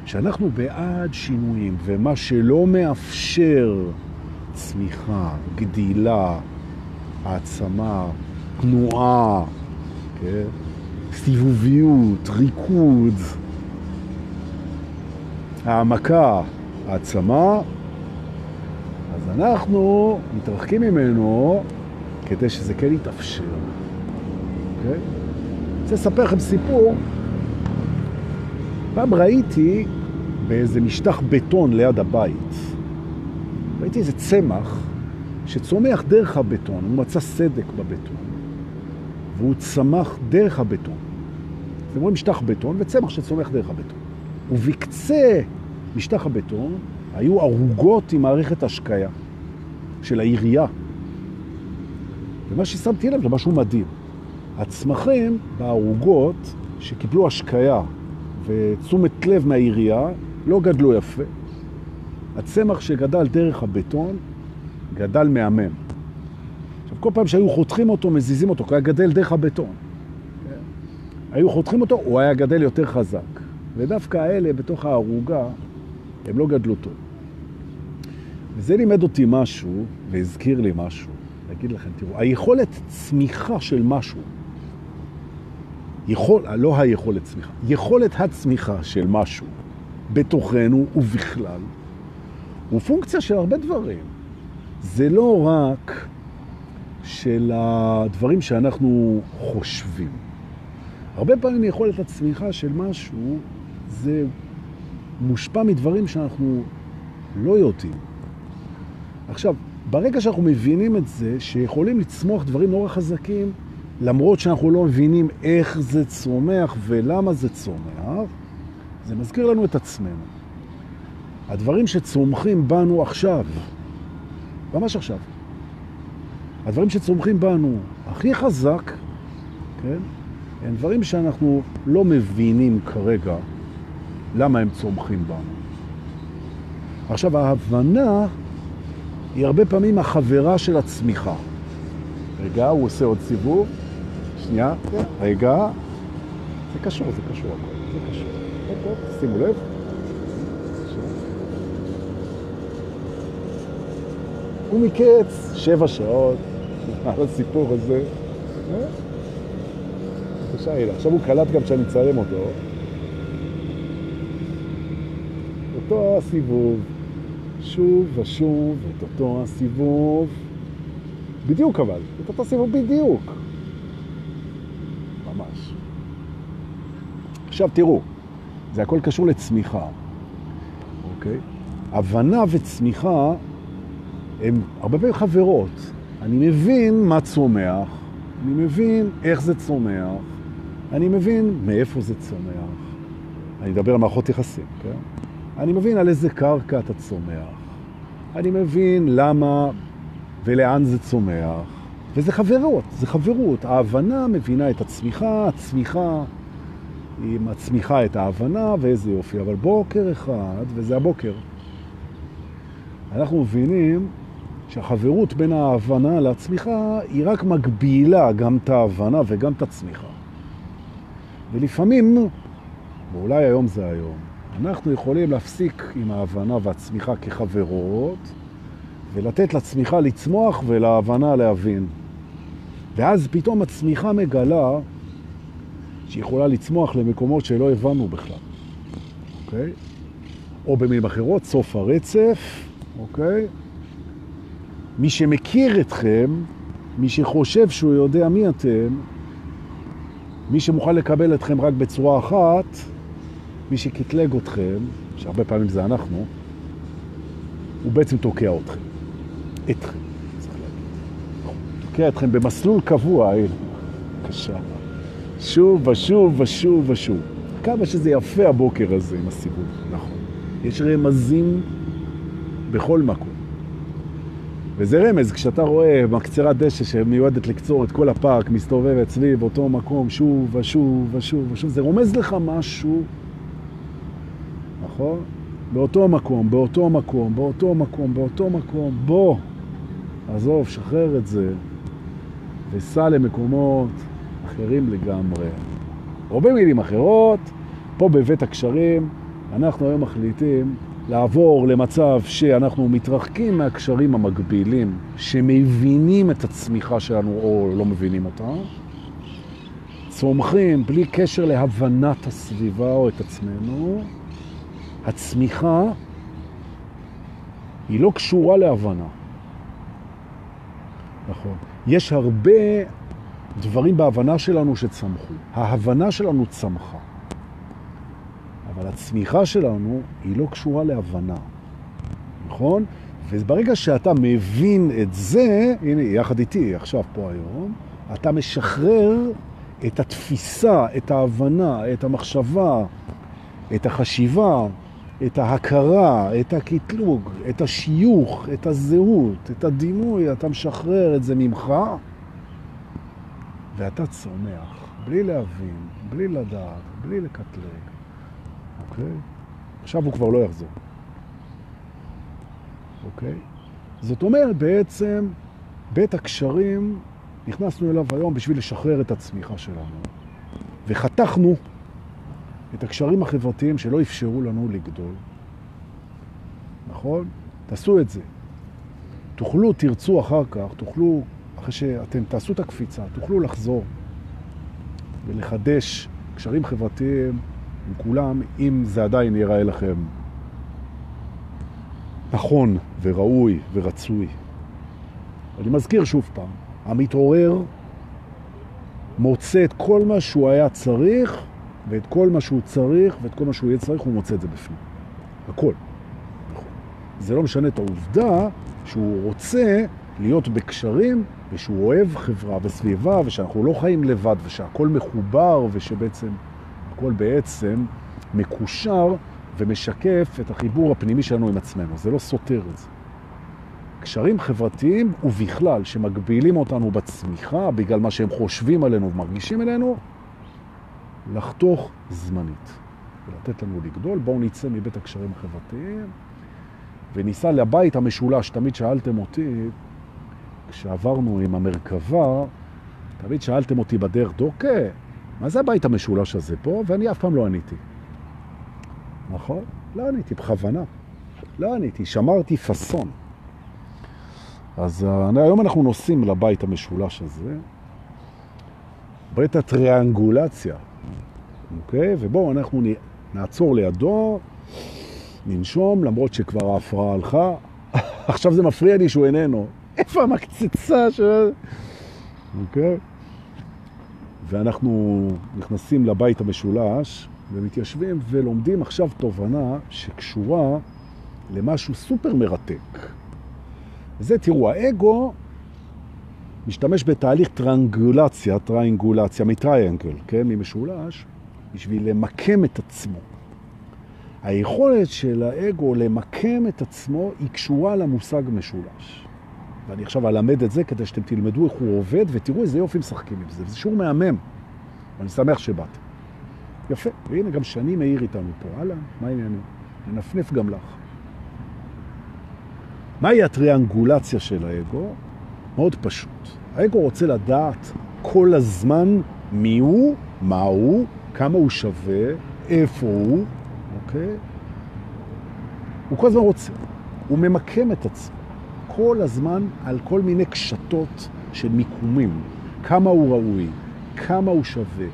שאנחנו בעד שינויים, ומה שלא מאפשר צמיחה, גדילה, העצמה, תנועה, כן? סיבוביות, ריקוד, העמקה, העצמה, אז אנחנו מתרחקים ממנו כדי שזה כן יתאפשר. אוקיי? אני רוצה לספר לכם סיפור. פעם ראיתי באיזה משטח בטון ליד הבית, ראיתי איזה צמח שצומח דרך הבטון, הוא מצא סדק בבטון, והוא צמח דרך הבטון. אתם רואים משטח בטון וצמח שצומח דרך הבטון. ובקצה משטח הבטון היו ערוגות עם מערכת השקיה של העירייה. ומה ששמתי לב זה משהו מדהים. הצמחים בערוגות שקיבלו השקיה ותשומת לב מהעירייה לא גדלו יפה. הצמח שגדל דרך הבטון גדל מהמם. עכשיו, כל פעם שהיו חותכים אותו, מזיזים אותו, כי היה גדל דרך הבטון. כן? היו חותכים אותו, הוא היה גדל יותר חזק. ודווקא האלה בתוך הערוגה, הם לא גדלו טוב. וזה לימד אותי משהו, והזכיר לי משהו. להגיד לכם, תראו, היכולת צמיחה של משהו, יכול, לא היכולת צמיחה, יכולת הצמיחה של משהו בתוכנו ובכלל, הוא פונקציה של הרבה דברים. זה לא רק של הדברים שאנחנו חושבים. הרבה פעמים יכולת הצמיחה של משהו זה מושפע מדברים שאנחנו לא יודעים. עכשיו, ברגע שאנחנו מבינים את זה, שיכולים לצמוח דברים נורא חזקים, למרות שאנחנו לא מבינים איך זה צומח ולמה זה צומח, זה מזכיר לנו את עצמנו. הדברים שצומחים בנו עכשיו, ממש עכשיו, הדברים שצומחים בנו הכי חזק, כן, הם דברים שאנחנו לא מבינים כרגע למה הם צומחים בנו. עכשיו, ההבנה היא הרבה פעמים החברה של הצמיחה. רגע, הוא עושה עוד סיבוב. שנייה, רגע. זה קשור, זה קשור הכל, זה קשור. שימו לב. הוא מקץ שבע שעות על הסיפור הזה. בבקשה, הנה. עכשיו הוא קלט גם שאני אצלם אותו. אותו הסיבוב. שוב ושוב את אותו הסיבוב, בדיוק אבל, את אותו סיבוב בדיוק. ממש. עכשיו תראו, זה הכל קשור לצמיחה, אוקיי? הבנה וצמיחה הם הרבה פעמים חברות. אני מבין מה צומח, אני מבין איך זה צומח, אני מבין מאיפה זה צומח. אני אדבר על מערכות יחסים, כן? אני מבין על איזה קרקע אתה צומח. אני מבין למה ולאן זה צומח. וזה חברות, זה חברות. ההבנה מבינה את הצמיחה, הצמיחה היא מצמיחה את ההבנה, ואיזה יופי. אבל בוקר אחד, וזה הבוקר, אנחנו מבינים שהחברות בין ההבנה לצמיחה היא רק מגבילה גם את ההבנה וגם את הצמיחה. ולפעמים, ואולי היום זה היום, אנחנו יכולים להפסיק עם ההבנה והצמיחה כחברות, ולתת לצמיחה לצמוח ולהבנה להבין. ואז פתאום הצמיחה מגלה שהיא יכולה לצמוח למקומות שלא הבנו בכלל, אוקיי? או במילים אחרות, סוף הרצף, אוקיי? מי שמכיר אתכם, מי שחושב שהוא יודע מי אתם, מי שמוכן לקבל אתכם רק בצורה אחת, מי שקטלג אתכם, שהרבה פעמים זה אנחנו, הוא בעצם תוקע אתכם. אתכם, צריך להגיד. תוקע אתכם במסלול קבוע, הנה. בבקשה. שוב ושוב ושוב ושוב. כמה שזה יפה הבוקר הזה עם הסיבוב, נכון. יש רמזים בכל מקום. וזה רמז, כשאתה רואה מקצרת דשא שמיועדת לקצור את כל הפארק, מסתובבת סביב אותו מקום שוב ושוב ושוב ושוב, זה רומז לך משהו נכון? באותו מקום, באותו מקום, באותו מקום, באותו מקום, בוא, עזוב, שחרר את זה, וסע למקומות אחרים לגמרי. או במילים אחרות, פה בבית הקשרים, אנחנו היום מחליטים לעבור למצב שאנחנו מתרחקים מהקשרים המקבילים, שמבינים את הצמיחה שלנו או לא מבינים אותה, צומחים בלי קשר להבנת הסביבה או את עצמנו, הצמיחה היא לא קשורה להבנה. נכון. יש הרבה דברים בהבנה שלנו שצמחו. ההבנה שלנו צמחה. אבל הצמיחה שלנו היא לא קשורה להבנה. נכון? וברגע שאתה מבין את זה, הנה, יחד איתי, עכשיו פה היום, אתה משחרר את התפיסה, את ההבנה, את המחשבה, את החשיבה, את ההכרה, את הקטלוג, את השיוך, את הזהות, את הדימוי, אתה משחרר את זה ממך, ואתה צומח, בלי להבין, בלי לדעת, בלי לקטלג. אוקיי? עכשיו הוא כבר לא יחזור. אוקיי? זאת אומרת, בעצם, בית הקשרים, נכנסנו אליו היום בשביל לשחרר את הצמיחה שלנו. וחתכנו את הקשרים החברתיים שלא אפשרו לנו לגדול. נכון? תעשו את זה. תוכלו, תרצו אחר כך, תוכלו, אחרי שאתם תעשו את הקפיצה, תוכלו לחזור ולחדש קשרים חברתיים עם כולם, אם זה עדיין ייראה לכם נכון וראוי ורצוי. אני מזכיר שוב פעם, המתעורר מוצא את כל מה שהוא היה צריך, ואת כל מה שהוא צריך, ואת כל מה שהוא יהיה צריך, הוא מוצא את זה בפנים. הכל. זה לא משנה את העובדה שהוא רוצה להיות בקשרים, ושהוא אוהב חברה וסביבה, ושאנחנו לא חיים לבד, ושהכל מחובר, ושבעצם הכל בעצם מקושר ומשקף את החיבור הפנימי שלנו עם עצמנו. זה לא סותר את זה. קשרים חברתיים ובכלל שמגבילים אותנו בצמיחה בגלל מה שהם חושבים עלינו ומרגישים אלינו, לחתוך זמנית ולתת לנו לגדול. בואו נצא מבית הקשרים החברתיים וניסע לבית המשולש. תמיד שאלתם אותי, כשעברנו עם המרכבה, תמיד שאלתם אותי בדרך, דוקה, מה זה הבית המשולש הזה פה? ואני אף פעם לא עניתי. נכון? לא עניתי, בכוונה. לא עניתי, שמרתי פסון. אז אה, היום אנחנו נוסעים לבית המשולש הזה, בית הטריאנגולציה, אוקיי? ובואו אנחנו נעצור לידו, ננשום, למרות שכבר ההפרעה הלכה. עכשיו זה מפריע לי שהוא איננו. איפה המקצצה של... אוקיי? ואנחנו נכנסים לבית המשולש ומתיישבים ולומדים עכשיו תובנה שקשורה למשהו סופר מרתק. זה, תראו, האגו משתמש בתהליך טרנגולציה, טריינגולציה, מטריינגל, כן, ממשולש, בשביל למקם את עצמו. היכולת של האגו למקם את עצמו היא קשורה למושג משולש. ואני עכשיו אלמד את זה כדי שאתם תלמדו איך הוא עובד, ותראו איזה יופי משחקים עם זה. זה שיעור מהמם. ואני שמח שבאתם. יפה. והנה גם שני מאיר איתנו פה. הלאה, מה העניינים? ננפנף גם לך. מהי הטריאנגולציה של האגו? מאוד פשוט. האגו רוצה לדעת כל הזמן מי הוא, מה הוא, כמה הוא שווה, איפה הוא, אוקיי? הוא כל הזמן רוצה. הוא ממקם את עצמו כל הזמן על כל מיני קשתות של מיקומים. כמה הוא ראוי, כמה הוא שווה,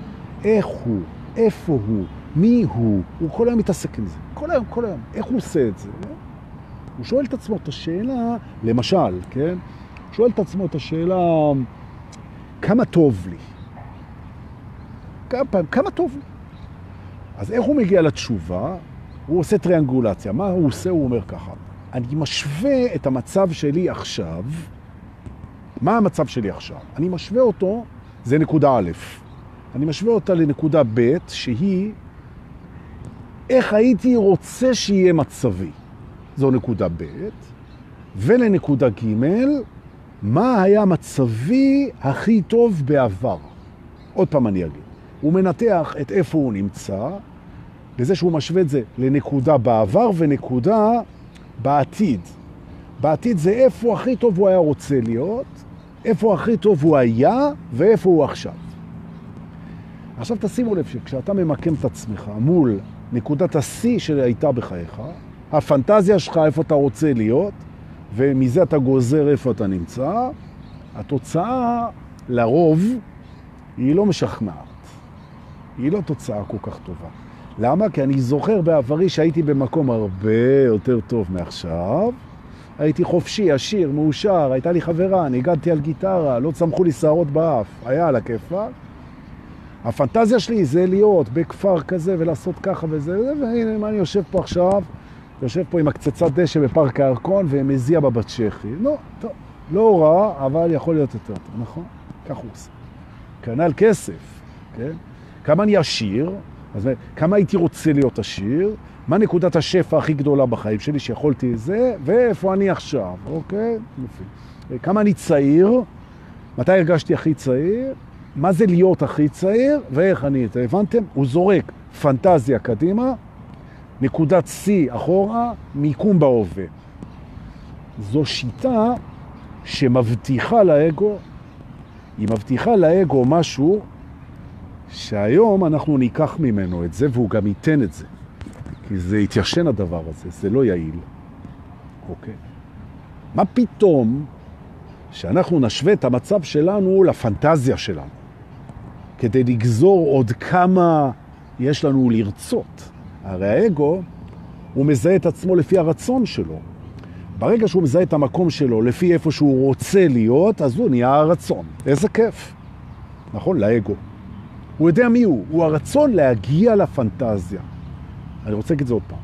איך הוא, איפה הוא, מי הוא. הוא כל היום מתעסק עם זה. כל היום, כל היום. איך הוא עושה את זה? הוא שואל את עצמו את השאלה, למשל, כן? הוא שואל את עצמו את השאלה, כמה טוב לי? כמה פעמים, כמה טוב לי? אז איך הוא מגיע לתשובה? הוא עושה טריאנגולציה. מה הוא עושה? הוא אומר ככה, אני משווה את המצב שלי עכשיו, מה המצב שלי עכשיו? אני משווה אותו, זה נקודה א', אני משווה אותה לנקודה ב', שהיא איך הייתי רוצה שיהיה מצבי. זו נקודה ב', ולנקודה ג', מה היה מצבי הכי טוב בעבר. עוד פעם אני אגיד. הוא מנתח את איפה הוא נמצא, בזה שהוא משווה את זה לנקודה בעבר ונקודה בעתיד. בעתיד זה איפה הכי טוב הוא היה רוצה להיות, איפה הכי טוב הוא היה ואיפה הוא עכשיו. עכשיו תשימו לב שכשאתה ממקם את עצמך מול נקודת השיא שהייתה בחייך, הפנטזיה שלך איפה אתה רוצה להיות, ומזה אתה גוזר איפה אתה נמצא, התוצאה לרוב היא לא משכנעת. היא לא תוצאה כל כך טובה. למה? כי אני זוכר בעברי שהייתי במקום הרבה יותר טוב מעכשיו. הייתי חופשי, עשיר, מאושר, הייתה לי חברה, ניגדתי על גיטרה, לא צמחו לי שערות באף, היה על הכיפה. הפנטזיה שלי זה להיות בכפר כזה ולעשות ככה וזה, והנה מה אני יושב פה עכשיו, יושב פה עם הקצצת דשא בפארק הירקון ומזיע בבת שכי. לא, טוב, לא רע, אבל יכול להיות יותר טוב, נכון? כך הוא עושה. כנ"ל כסף, כן? כמה אני עשיר, אז כמה הייתי רוצה להיות עשיר, מה נקודת השפע הכי גדולה בחיים שלי שיכולתי את זה, ואיפה אני עכשיו, אוקיי? יופי. כמה אני צעיר, מתי הרגשתי הכי צעיר, מה זה להיות הכי צעיר, ואיך אני, הבנתם? הוא זורק פנטזיה קדימה, נקודת C אחורה, מיקום בהווה. זו שיטה שמבטיחה לאגו, היא מבטיחה לאגו משהו שהיום אנחנו ניקח ממנו את זה, והוא גם ייתן את זה. כי זה התיישן הדבר הזה, זה לא יעיל. אוקיי? מה פתאום שאנחנו נשווה את המצב שלנו לפנטזיה שלנו, כדי לגזור עוד כמה יש לנו לרצות. הרי האגו, הוא מזהה את עצמו לפי הרצון שלו. ברגע שהוא מזהה את המקום שלו לפי איפה שהוא רוצה להיות, אז הוא נהיה הרצון. איזה כיף. נכון? לאגו. הוא יודע מי הוא. הוא הרצון להגיע לפנטזיה. אני רוצה להגיד את זה עוד פעם.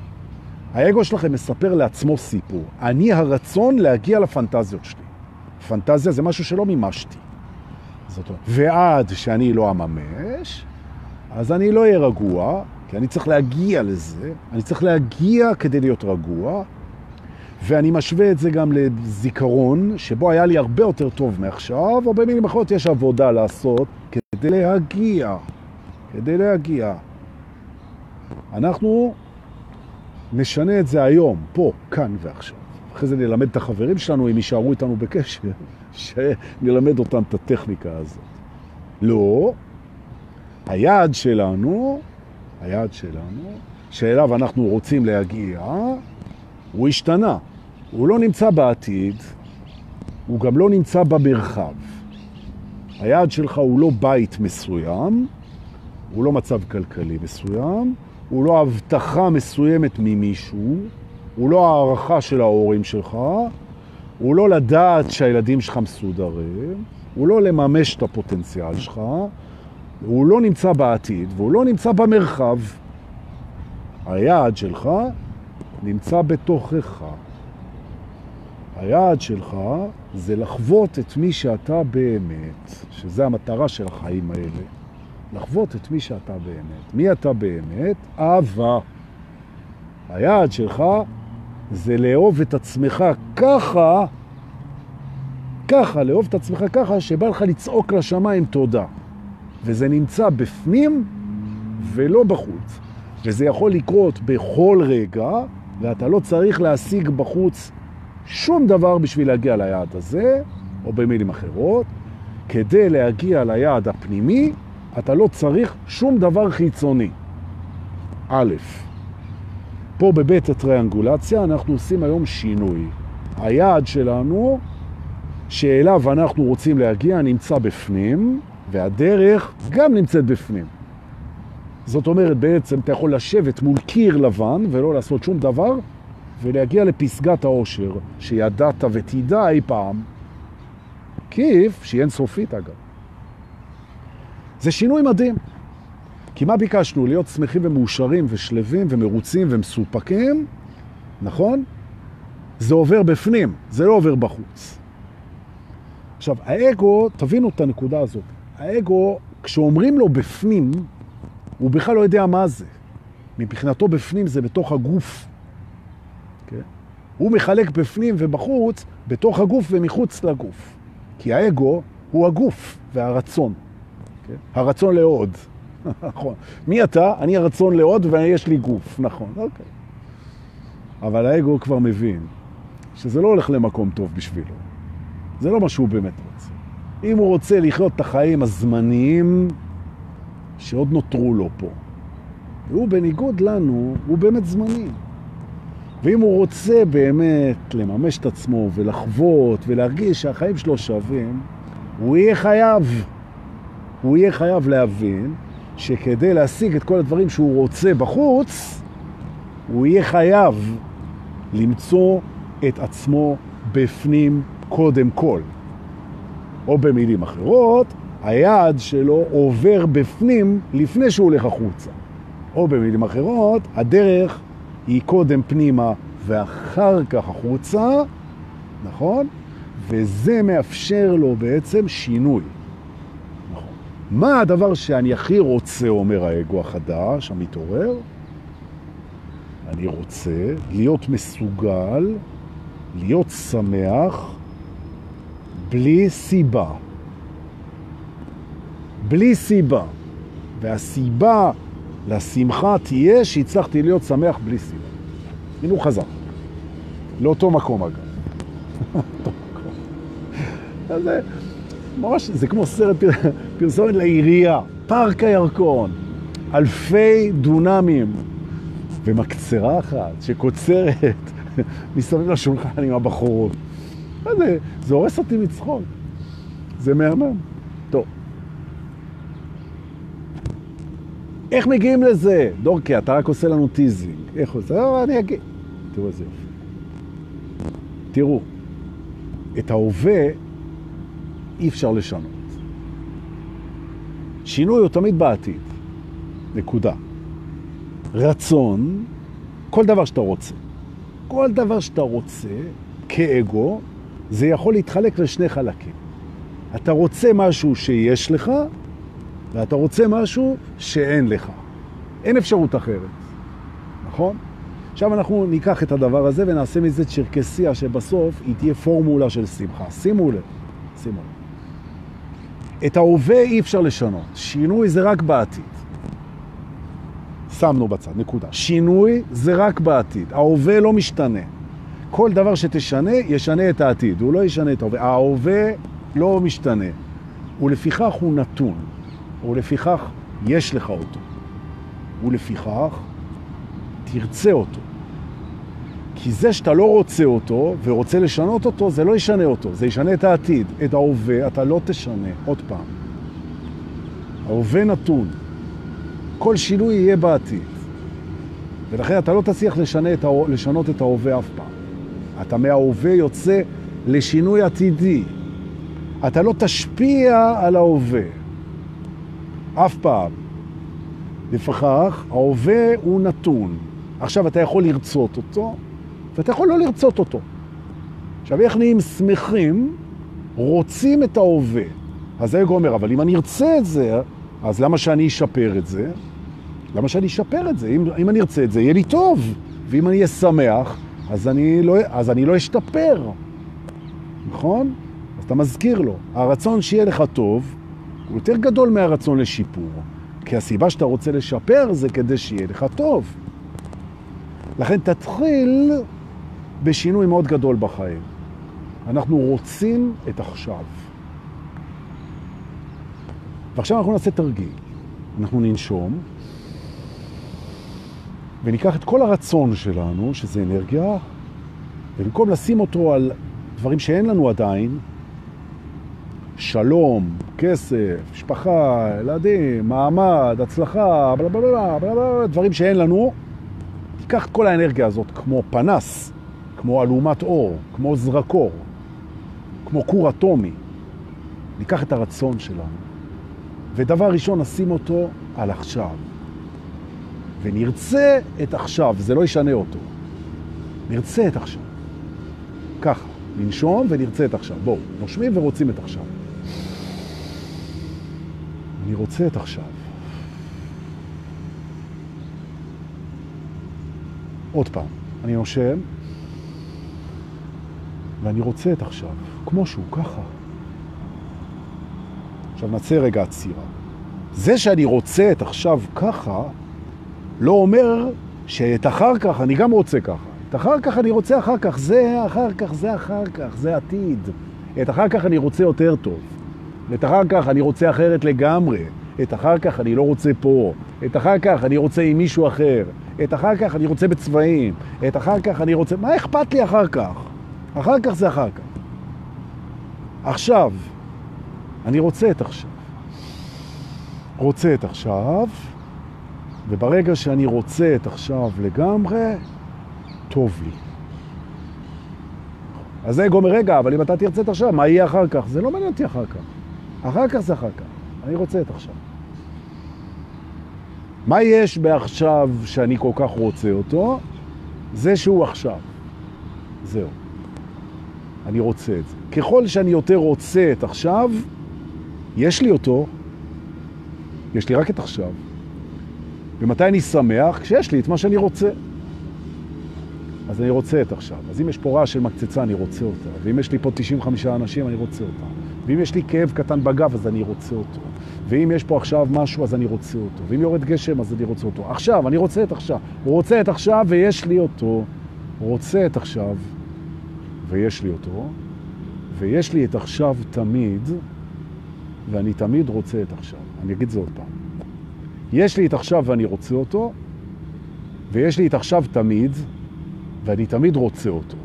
האגו שלכם מספר לעצמו סיפור. אני הרצון להגיע לפנטזיות שלי. פנטזיה זה משהו שלא מימשתי. זאת אומרת, ועד שאני לא אממש, אז אני לא אהיה רגוע, כי אני צריך להגיע לזה, אני צריך להגיע כדי להיות רגוע, ואני משווה את זה גם לזיכרון, שבו היה לי הרבה יותר טוב מעכשיו, או במילים אחרות יש עבודה לעשות כדי להגיע, כדי להגיע. אנחנו נשנה את זה היום, פה, כאן ועכשיו. אחרי זה נלמד את החברים שלנו, אם יישארו איתנו בקשר, שנלמד אותם את הטכניקה הזאת. לא, היעד שלנו, היעד שלנו, שאליו אנחנו רוצים להגיע, הוא השתנה. הוא לא נמצא בעתיד, הוא גם לא נמצא במרחב. היעד שלך הוא לא בית מסוים, הוא לא מצב כלכלי מסוים, הוא לא הבטחה מסוימת ממישהו, הוא לא הערכה של ההורים שלך, הוא לא לדעת שהילדים שלך מסודרים, הוא לא לממש את הפוטנציאל שלך, הוא לא נמצא בעתיד והוא לא נמצא במרחב. היעד שלך נמצא בתוכך. היעד שלך זה לחוות את מי שאתה באמת, שזה המטרה של החיים האלה. לחוות את מי שאתה באמת. מי אתה באמת? אהבה. היעד שלך זה לאהוב את עצמך ככה, ככה, לאהוב את עצמך ככה, שבא לך לצעוק לשמיים תודה. וזה נמצא בפנים ולא בחוץ. וזה יכול לקרות בכל רגע, ואתה לא צריך להשיג בחוץ שום דבר בשביל להגיע ליעד הזה, או במילים אחרות, כדי להגיע ליעד הפנימי, אתה לא צריך שום דבר חיצוני. א', פה בבית הטריאנגולציה אנחנו עושים היום שינוי. היעד שלנו, שאליו אנחנו רוצים להגיע, נמצא בפנים, והדרך גם נמצאת בפנים. זאת אומרת, בעצם אתה יכול לשבת מול קיר לבן ולא לעשות שום דבר, ולהגיע לפסגת האושר, שידעת ותדע אי פעם, כיף, שהיא אינסופית אגב. זה שינוי מדהים. כי מה ביקשנו? להיות שמחים ומאושרים ושלבים ומרוצים ומסופקים, נכון? זה עובר בפנים, זה לא עובר בחוץ. עכשיו, האגו, תבינו את הנקודה הזאת, האגו, כשאומרים לו בפנים, הוא בכלל לא יודע מה זה. מבחינתו בפנים זה בתוך הגוף. הוא מחלק בפנים ובחוץ, בתוך הגוף ומחוץ לגוף. כי האגו הוא הגוף והרצון. כן? הרצון לעוד. נכון. מי אתה? אני הרצון לעוד ויש לי גוף. נכון, אוקיי. אבל האגו כבר מבין שזה לא הולך למקום טוב בשבילו. זה לא מה שהוא באמת רוצה. אם הוא רוצה לחיות את החיים הזמניים שעוד נותרו לו פה, והוא בניגוד לנו, הוא באמת זמני. ואם הוא רוצה באמת לממש את עצמו ולחוות ולהרגיש שהחיים שלו שווים, הוא יהיה חייב, הוא יהיה חייב להבין שכדי להשיג את כל הדברים שהוא רוצה בחוץ, הוא יהיה חייב למצוא את עצמו בפנים קודם כל. או במילים אחרות, היעד שלו עובר בפנים לפני שהוא הולך החוצה. או במילים אחרות, הדרך היא קודם פנימה ואחר כך החוצה, נכון? וזה מאפשר לו בעצם שינוי. נכון. מה הדבר שאני הכי רוצה, אומר האגו החדש, המתעורר? אני רוצה להיות מסוגל, להיות שמח, בלי סיבה. בלי סיבה. והסיבה לשמחה תהיה שהצלחתי להיות שמח בלי סיבה. הנה הוא חזר. לאותו מקום אגב. זה ממש, זה כמו סרט פרסומת לעירייה, פארק הירקון, אלפי דונמים, ומקצרה אחת שקוצרת מסביב לשולחן עם הבחורות. זה? זה הורס אותי מצחוק. זה מהמם. טוב. איך מגיעים לזה? דורקי, אתה רק עושה לנו teasing. איך עושה? לא, אני אגיד. תראו איזה יופי. תראו, את ההווה אי אפשר לשנות. שינוי הוא תמיד בעתיד. נקודה. רצון, כל דבר שאתה רוצה. כל דבר שאתה רוצה, כאגו, זה יכול להתחלק לשני חלקים. אתה רוצה משהו שיש לך, ואתה רוצה משהו שאין לך. אין אפשרות אחרת, נכון? עכשיו אנחנו ניקח את הדבר הזה ונעשה מזה צ'רקסיה שבסוף היא תהיה פורמולה של שמחה. שימו לב, שימו לב. את ההווה אי אפשר לשנות, שינוי זה רק בעתיד. שמנו בצד, נקודה. שינוי זה רק בעתיד, ההווה לא משתנה. כל דבר שתשנה, ישנה את העתיד, הוא לא ישנה את ההווה. ההווה לא משתנה, ולפיכך הוא נתון, ולפיכך יש לך אותו, ולפיכך תרצה אותו. כי זה שאתה לא רוצה אותו ורוצה לשנות אותו, זה לא ישנה אותו, זה ישנה את העתיד. את ההווה אתה לא תשנה, עוד פעם. ההווה נתון. כל שינוי יהיה בעתיד. ולכן אתה לא תצליח לשנה את, לשנות את ההווה אף פעם. אתה מההווה יוצא לשינוי עתידי. אתה לא תשפיע על ההווה. אף פעם. לפכך, ההווה הוא נתון. עכשיו אתה יכול לרצות אותו, ואתה יכול לא לרצות אותו. עכשיו, איך נהיים שמחים? רוצים את ההווה. אז האגו אומר, אבל אם אני ארצה את זה, אז למה שאני אשפר את זה? למה שאני אשפר את זה? אם, אם אני ארצה את זה, יהיה לי טוב. ואם אני אהיה שמח, אז אני לא, אז אני לא אשתפר. נכון? אז אתה מזכיר לו. הרצון שיהיה לך טוב הוא יותר גדול מהרצון לשיפור. כי הסיבה שאתה רוצה לשפר זה כדי שיהיה לך טוב. לכן תתחיל בשינוי מאוד גדול בחיים. אנחנו רוצים את עכשיו. ועכשיו אנחנו נעשה תרגיל. אנחנו ננשום, וניקח את כל הרצון שלנו, שזה אנרגיה, ובמקום לשים אותו על דברים שאין לנו עדיין, שלום, כסף, משפחה, ילדים, מעמד, הצלחה, בלה בלה בלה, בלה בלה, דברים שאין לנו, תיקח את כל האנרגיה הזאת כמו פנס, כמו אלומת אור, כמו זרקור, כמו כור אטומי. ניקח את הרצון שלנו, ודבר ראשון נשים אותו על עכשיו. ונרצה את עכשיו, זה לא ישנה אותו. נרצה את עכשיו. ככה, ננשום ונרצה את עכשיו. בואו, נושמים ורוצים את עכשיו. אני רוצה את עכשיו. עוד פעם, אני נושם, ואני רוצה את עכשיו, כמו שהוא, ככה. עכשיו נצא רגע עצירה. זה שאני רוצה את עכשיו ככה, לא אומר שאת אחר כך אני גם רוצה ככה. את אחר כך אני רוצה אחר כך, זה אחר כך, זה אחר כך, זה עתיד. את אחר כך אני רוצה יותר טוב. את אחר כך אני רוצה אחרת לגמרי. את אחר כך אני לא רוצה פה. את אחר כך אני רוצה עם מישהו אחר. את אחר כך אני רוצה בצבעים. את אחר כך אני רוצה... מה אכפת לי אחר כך? אחר כך זה אחר כך. עכשיו, אני רוצה את עכשיו. רוצה את עכשיו, וברגע שאני רוצה את עכשיו לגמרי, טוב לי. אז זה אומר, רגע, אבל אם אתה תרצה את עכשיו, מה יהיה אחר כך? זה לא מעניין אותי אחר כך. אחר כך זה אחר כך. אני רוצה את עכשיו. מה יש בעכשיו שאני כל כך רוצה אותו? זה שהוא עכשיו. זהו. אני רוצה את זה. ככל שאני יותר רוצה את עכשיו, יש לי אותו, יש לי רק את עכשיו. ומתי אני שמח? כשיש לי את מה שאני רוצה. אז אני רוצה את עכשיו. אז אם יש פה רעש של מקצצה, אני רוצה אותה. ואם יש לי פה 95 אנשים, אני רוצה אותה. ואם יש לי כאב קטן בגב, אז אני רוצה אותו. ואם יש פה עכשיו משהו, אז אני רוצה אותו. ואם יורד גשם, אז אני רוצה אותו. עכשיו, אני רוצה את עכשיו. הוא רוצה את עכשיו ויש לי אותו. רוצה את עכשיו ויש לי אותו. ויש לי את עכשיו תמיד, ואני תמיד רוצה את עכשיו. אני אגיד זה עוד פעם. יש לי את עכשיו ואני רוצה אותו, ויש לי את עכשיו תמיד, ואני תמיד רוצה אותו.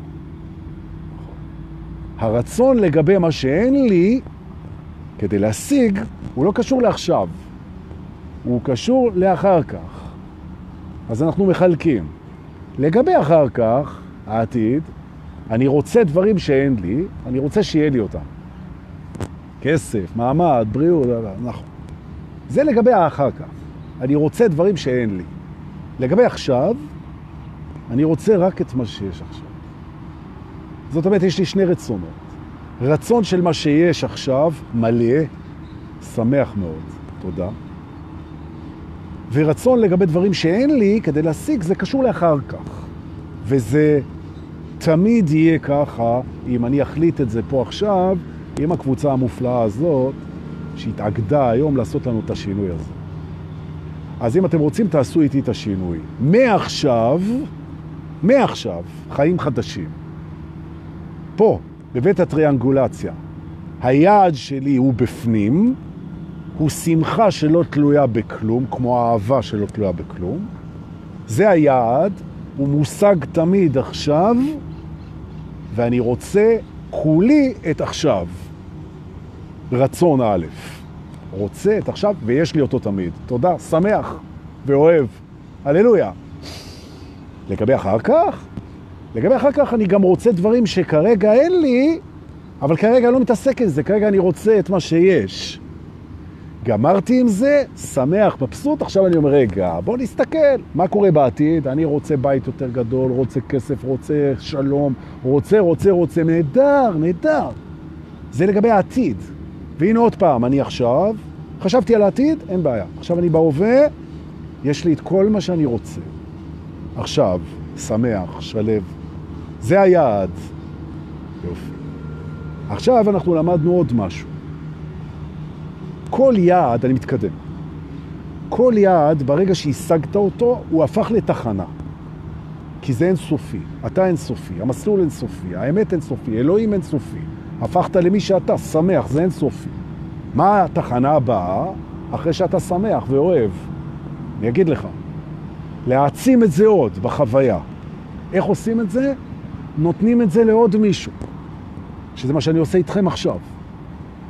הרצון לגבי מה שאין לי, כדי להשיג, הוא לא קשור לעכשיו, הוא קשור לאחר כך. אז אנחנו מחלקים. לגבי אחר כך, העתיד, אני רוצה דברים שאין לי, אני רוצה שיהיה לי אותם. כסף, מעמד, בריאות, נכון. זה לגבי האחר כך. אני רוצה דברים שאין לי. לגבי עכשיו, אני רוצה רק את מה שיש עכשיו. זאת אומרת, יש לי שני רצונות. רצון של מה שיש עכשיו, מלא, שמח מאוד, תודה. ורצון לגבי דברים שאין לי, כדי להשיג, זה קשור לאחר כך. וזה תמיד יהיה ככה, אם אני אחליט את זה פה עכשיו, עם הקבוצה המופלאה הזאת, שהתאגדה היום לעשות לנו את השינוי הזה. אז אם אתם רוצים, תעשו איתי את השינוי. מעכשיו, מעכשיו, חיים חדשים. פה, בבית הטריאנגולציה, היעד שלי הוא בפנים, הוא שמחה שלא תלויה בכלום, כמו האהבה שלא תלויה בכלום. זה היעד, הוא מושג תמיד עכשיו, ואני רוצה כולי את עכשיו. רצון א', רוצה את עכשיו, ויש לי אותו תמיד. תודה, שמח ואוהב. הללויה. לגבי אחר כך, לגבי אחר כך אני גם רוצה דברים שכרגע אין לי, אבל כרגע אני לא מתעסק עם זה, כרגע אני רוצה את מה שיש. גמרתי עם זה, שמח, מבסוט, עכשיו אני אומר, רגע, בוא נסתכל, מה קורה בעתיד? אני רוצה בית יותר גדול, רוצה כסף, רוצה שלום, רוצה, רוצה, רוצה, נהדר, נהדר. זה לגבי העתיד. והנה עוד פעם, אני עכשיו, חשבתי על העתיד, אין בעיה. עכשיו אני בהווה, יש לי את כל מה שאני רוצה. עכשיו, שמח, שלב. זה היעד. יופי. עכשיו אנחנו למדנו עוד משהו. כל יעד, אני מתקדם, כל יעד, ברגע שהשגת אותו, הוא הפך לתחנה. כי זה אינסופי, אתה אינסופי, המסלול אינסופי, האמת אינסופי, אלוהים אינסופי. הפכת למי שאתה, שמח, זה אינסופי. מה התחנה הבאה אחרי שאתה שמח ואוהב? אני אגיד לך. להעצים את זה עוד בחוויה. איך עושים את זה? נותנים את זה לעוד מישהו, שזה מה שאני עושה איתכם עכשיו.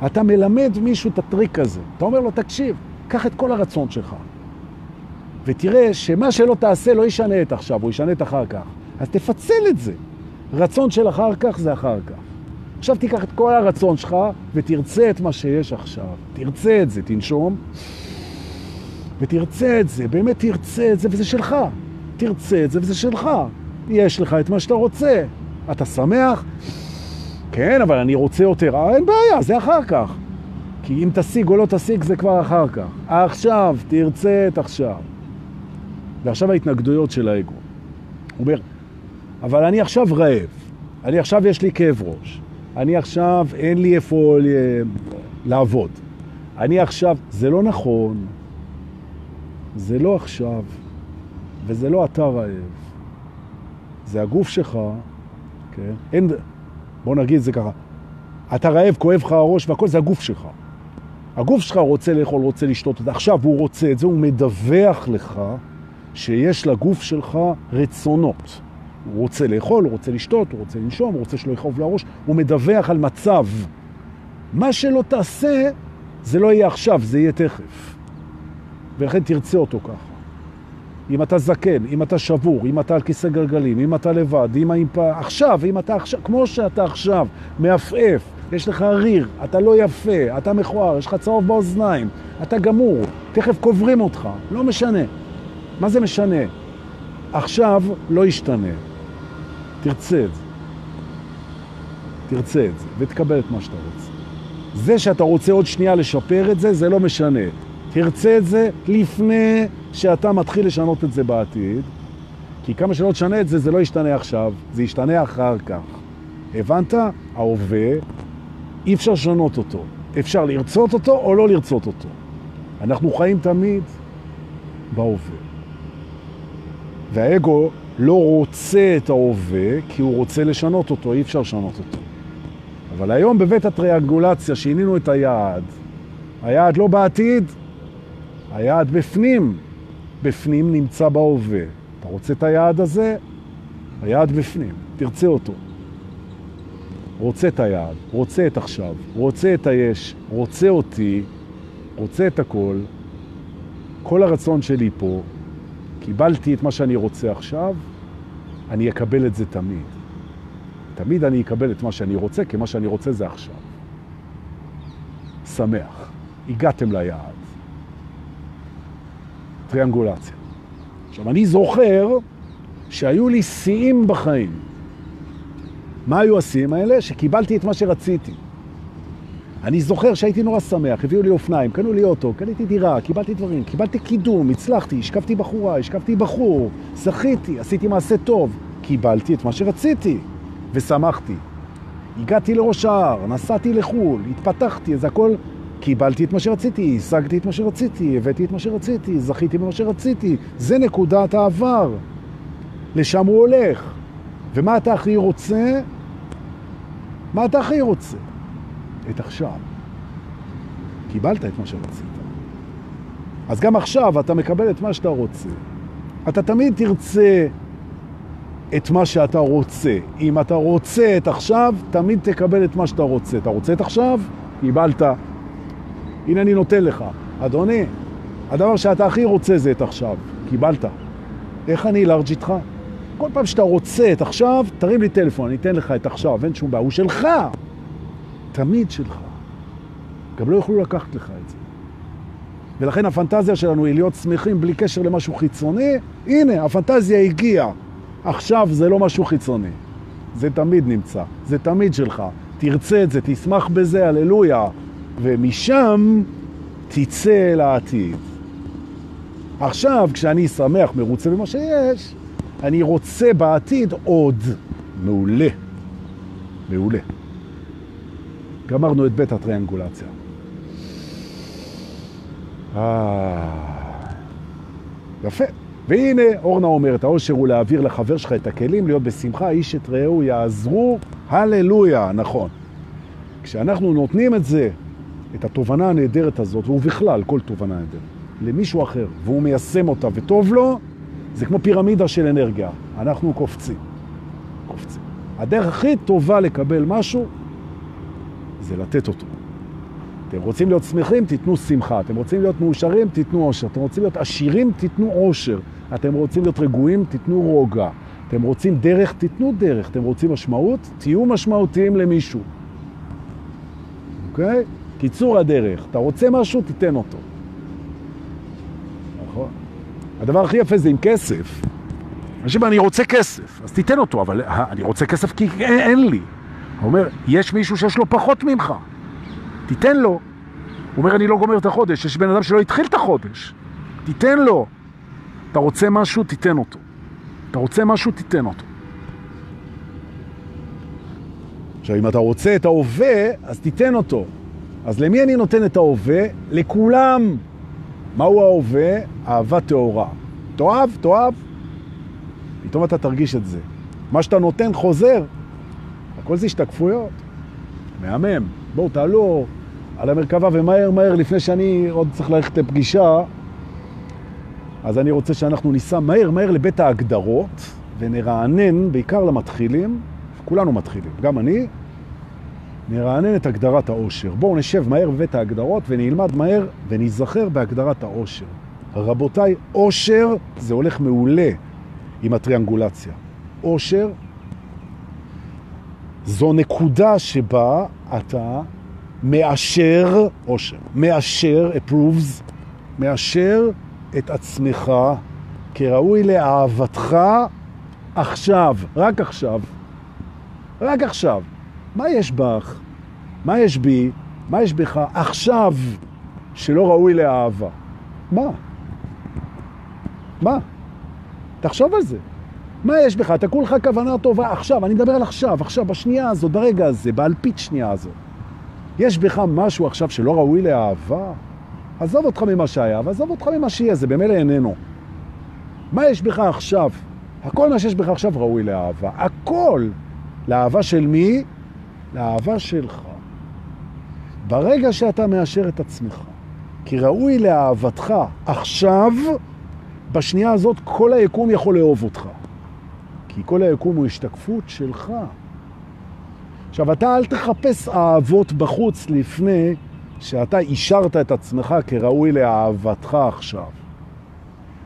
אתה מלמד מישהו את הטריק הזה. אתה אומר לו, תקשיב, קח את כל הרצון שלך, ותראה שמה שלא תעשה לא ישנה את עכשיו, הוא ישנה את אחר כך. אז תפצל את זה. רצון של אחר כך זה אחר כך. עכשיו תיקח את כל הרצון שלך ותרצה את מה שיש עכשיו. תרצה את זה, תנשום, ותרצה את זה, באמת תרצה את זה, וזה שלך. תרצה את זה וזה שלך. יש לך את מה שאתה רוצה. אתה שמח? כן, אבל אני רוצה יותר. אה, אין בעיה, זה אחר כך. כי אם תשיג או לא תשיג זה כבר אחר כך. עכשיו, תרצה את עכשיו. ועכשיו ההתנגדויות של האגו. הוא אומר, אבל אני עכשיו רעב, אני עכשיו יש לי כאב ראש, אני עכשיו אין לי איפה לעבוד, אני עכשיו, זה לא נכון, זה לא עכשיו, וזה לא אתה רעב, זה הגוף שלך, כן? אין, בוא נגיד זה ככה, אתה רעב, כואב לך הראש והכל, זה הגוף שלך. הגוף שלך רוצה לאכול, רוצה לשתות את זה. עכשיו הוא רוצה את זה, הוא מדווח לך שיש לגוף שלך רצונות. הוא רוצה לאכול, הוא רוצה לשתות, הוא רוצה לנשום, הוא רוצה שלא יכאוב לראש, הוא מדווח על מצב. מה שלא תעשה, זה לא יהיה עכשיו, זה יהיה תכף. ולכן תרצה אותו ככה. אם אתה זקן, אם אתה שבור, אם אתה על כיסא גלגלים, אם אתה לבד, אם אתה עכשיו, אם אתה עכשיו, כמו שאתה עכשיו, מעפעף, יש לך ריר, אתה לא יפה, אתה מכוער, יש לך צהוב באוזניים, אתה גמור, תכף קוברים אותך, לא משנה. מה זה משנה? עכשיו לא ישתנה. תרצה את זה. תרצה את זה, ותקבל את מה שאתה רוצה. זה שאתה רוצה עוד שנייה לשפר את זה, זה לא משנה. תרצה את זה לפני שאתה מתחיל לשנות את זה בעתיד, כי כמה שלא תשנה את זה, זה לא ישתנה עכשיו, זה ישתנה אחר כך. הבנת? ההווה, אי אפשר לשנות אותו. אפשר לרצות אותו או לא לרצות אותו. אנחנו חיים תמיד בהווה. והאגו לא רוצה את ההווה, כי הוא רוצה לשנות אותו, אי אפשר לשנות אותו. אבל היום בבית הטריאנגולציה שינינו את היעד. היעד לא בעתיד, היעד בפנים. בפנים נמצא בהווה. אתה רוצה את היעד הזה? היעד בפנים, תרצה אותו. רוצה את היעד, רוצה את עכשיו, רוצה את היש, רוצה אותי, רוצה את הכל, כל הרצון שלי פה, קיבלתי את מה שאני רוצה עכשיו, אני אקבל את זה תמיד. תמיד אני אקבל את מה שאני רוצה, כי מה שאני רוצה זה עכשיו. שמח. הגעתם ליעד. טריאנגולציה. עכשיו, אני זוכר שהיו לי שיאים בחיים. מה היו השיאים האלה? שקיבלתי את מה שרציתי. אני זוכר שהייתי נורא שמח, הביאו לי אופניים, קנו לי אוטו, קניתי דירה, קיבלתי דברים, קיבלתי קידום, הצלחתי, השקפתי בחורה, השקפתי בחור, זכיתי, עשיתי מעשה טוב, קיבלתי את מה שרציתי, ושמחתי. הגעתי לראש ההר, נסעתי לחו"ל, התפתחתי, זה הכל, קיבלתי את מה שרציתי, השגתי את מה שרציתי, הבאתי את מה שרציתי, זכיתי במה שרציתי, זה נקודת העבר. לשם הוא הולך. ומה אתה הכי רוצה? מה אתה הכי רוצה? את עכשיו. קיבלת את מה שרצית. אז גם עכשיו אתה מקבל את מה שאתה רוצה. אתה תמיד תרצה את מה שאתה רוצה. אם אתה רוצה את עכשיו, תמיד תקבל את מה שאתה רוצה. אתה רוצה את עכשיו? קיבלת. הנה אני נותן לך. אדוני, הדבר שאתה הכי רוצה זה את עכשיו. קיבלת. איך אני לארג' איתך? כל פעם שאתה רוצה את עכשיו, תרים לי טלפון, אני אתן לך את עכשיו, אין שום בעיה. הוא שלך. תמיד שלך. גם לא יוכלו לקחת לך את זה. ולכן הפנטזיה שלנו היא להיות שמחים בלי קשר למשהו חיצוני. הנה, הפנטזיה הגיעה. עכשיו זה לא משהו חיצוני. זה תמיד נמצא, זה תמיד שלך. תרצה את זה, תשמח בזה, הללויה. ומשם תצא אל העתיד. עכשיו, כשאני שמח, מרוצה במה שיש, אני רוצה בעתיד עוד. מעולה. מעולה. גמרנו את בית הטריאנגולציה. אה... יפה. והנה, אורנה אומרת, האושר הוא להעביר לחבר שלך את הכלים, להיות בשמחה, איש את רעהו יעזרו, הללויה, נכון. כשאנחנו נותנים את זה, את התובנה הנהדרת הזאת, ובכלל, כל תובנה נהדרת, למישהו אחר, והוא מיישם אותה וטוב לו, זה כמו פירמידה של אנרגיה. אנחנו קופצים. קופצים. הדרך הכי טובה לקבל משהו זה לתת אותו. אתם רוצים להיות שמחים, תיתנו שמחה. אתם רוצים להיות מאושרים, תיתנו עושר. אתם רוצים להיות עשירים, תיתנו עושר. אתם רוצים להיות רגועים, תיתנו רוגע. אתם רוצים דרך, תיתנו דרך. אתם רוצים משמעות, תהיו משמעותיים למישהו. אוקיי? קיצור הדרך. אתה רוצה משהו, תיתן אותו. נכון? הדבר הכי יפה זה עם כסף. אנשים, אני רוצה כסף, אז תיתן אותו, אבל אני רוצה כסף כי אין, אין לי. הוא אומר, יש מישהו שיש לו פחות ממך, תיתן לו. הוא אומר, אני לא גומר את החודש, יש בן אדם שלא התחיל את החודש, תיתן לו. אתה רוצה משהו, תיתן אותו. אתה רוצה משהו, תיתן אותו. עכשיו, אם אתה רוצה את ההווה, אז תיתן אותו. אז למי אני נותן את ההווה? לכולם. מהו ההווה? אהבה תאורה. תאהב, תאהב. פתאום אתה תרגיש את זה. מה שאתה נותן חוזר. הכל זה השתקפויות. מהמם. בואו, תעלו על המרכבה ומהר מהר, לפני שאני עוד צריך ללכת לפגישה, אז אני רוצה שאנחנו ניסע מהר מהר לבית ההגדרות ונרענן, בעיקר למתחילים, כולנו מתחילים, גם אני, נרענן את הגדרת האושר. בואו נשב מהר בבית ההגדרות ונלמד מהר ונזכר בהגדרת האושר. רבותיי, אושר זה הולך מעולה עם הטריאנגולציה. אושר זו נקודה שבה אתה מאשר, אושר, מאשר, approves, מאשר את עצמך כראוי לאהבתך עכשיו, רק עכשיו. רק עכשיו. מה יש בך? מה יש בי? מה יש בך עכשיו שלא ראוי לאהבה? מה? מה? תחשוב על זה. מה יש בך? אתה כולך כוונה טובה עכשיו, אני מדבר על עכשיו, עכשיו, בשנייה הזאת, ברגע הזה, באלפית שנייה הזאת. יש בך משהו עכשיו שלא ראוי לאהבה? עזוב אותך ממה שהיה, ועזוב אותך ממה שיהיה, זה במילא איננו. מה יש בך עכשיו? הכל מה שיש בך עכשיו ראוי לאהבה. הכל. לאהבה של מי? לאהבה שלך. ברגע שאתה מאשר את עצמך, כי ראוי לאהבתך עכשיו, בשנייה הזאת כל היקום יכול לאהוב אותך. כי כל היקום הוא השתקפות שלך. עכשיו, אתה אל תחפש אהבות בחוץ לפני שאתה אישרת את עצמך כראוי לאהבתך עכשיו.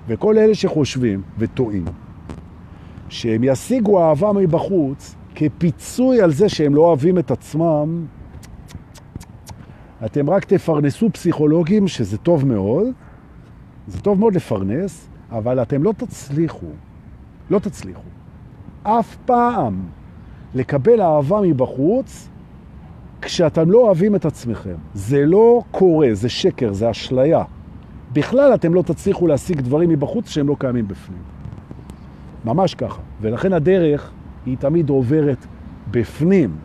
וכל אלה שחושבים וטועים שהם ישיגו אהבה מבחוץ כפיצוי על זה שהם לא אוהבים את עצמם, אתם רק תפרנסו פסיכולוגים, שזה טוב מאוד, זה טוב מאוד לפרנס, אבל אתם לא תצליחו, לא תצליחו, אף פעם לקבל אהבה מבחוץ כשאתם לא אוהבים את עצמכם. זה לא קורה, זה שקר, זה אשליה. בכלל אתם לא תצליחו להשיג דברים מבחוץ שהם לא קיימים בפנים. ממש ככה. ולכן הדרך היא תמיד עוברת בפנים.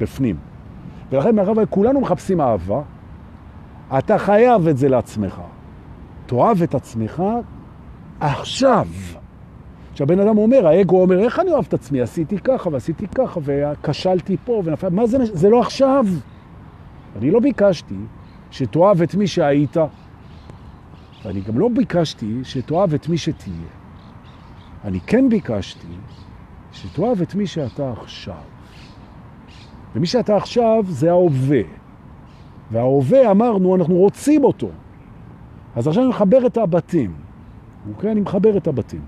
בפנים. ולכן מאחר וכולנו מחפשים אהבה, אתה חייב את זה לעצמך. תאהב את עצמך עכשיו. כשהבן אדם אומר, האגו אומר, איך אני אוהב את עצמי? עשיתי ככה ועשיתי ככה וכשלתי פה ונפל... מה זה? זה לא עכשיו. אני לא ביקשתי שתאהב את מי שהיית, ואני גם לא ביקשתי שתאהב את מי שתהיה. אני כן ביקשתי שתאהב את מי שאתה עכשיו. ומי שאתה עכשיו זה ההווה. וההווה אמרנו, אנחנו רוצים אותו. אז עכשיו אני מחבר את הבתים. אוקיי? אני מחבר את הבתים.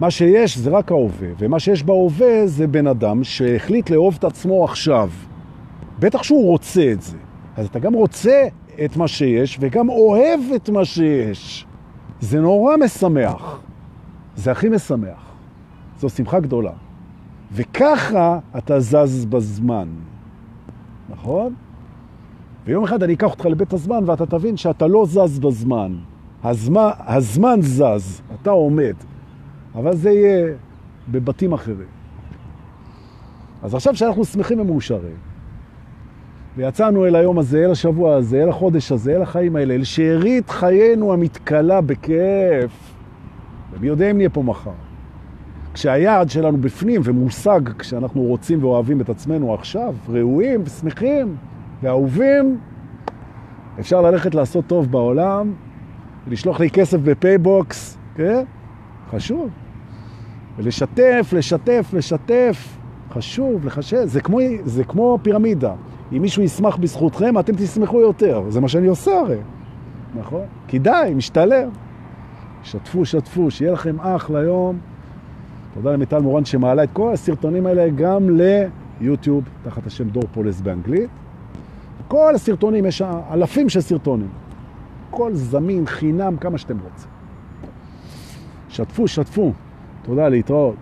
מה שיש זה רק ההווה, ומה שיש בהווה זה בן אדם שהחליט לאהוב את עצמו עכשיו. בטח שהוא רוצה את זה. אז אתה גם רוצה את מה שיש וגם אוהב את מה שיש. זה נורא משמח. זה הכי משמח. זו שמחה גדולה. וככה אתה זז בזמן, נכון? ויום אחד אני אקח אותך לבית הזמן ואתה תבין שאתה לא זז בזמן. הזמן, הזמן זז, אתה עומד. אבל זה יהיה בבתים אחרים. אז עכשיו שאנחנו שמחים ומאושרים, ויצאנו אל היום הזה, אל השבוע הזה, אל החודש הזה, אל החיים האלה, אל שארית חיינו המתקלה בכיף, ומי יודע אם נהיה פה מחר. כשהיעד שלנו בפנים ומושג, כשאנחנו רוצים ואוהבים את עצמנו עכשיו, ראויים ושמחים ואהובים, אפשר ללכת לעשות טוב בעולם, ולשלוח לי כסף בפייבוקס, כן? חשוב. ולשתף, לשתף, לשתף. חשוב, לחשב. זה כמו, זה כמו פירמידה. אם מישהו ישמח בזכותכם, אתם תשמחו יותר. זה מה שאני עושה הרי. נכון? כדאי, משתלם. שתפו, שתפו, שיהיה לכם אחלה יום. תודה למיטל מורן שמעלה את כל הסרטונים האלה גם ליוטיוב, תחת השם דור פולס באנגלית. כל הסרטונים, יש אלפים של סרטונים. כל זמין, חינם, כמה שאתם רוצים. שתפו, שתפו. תודה, להתראות.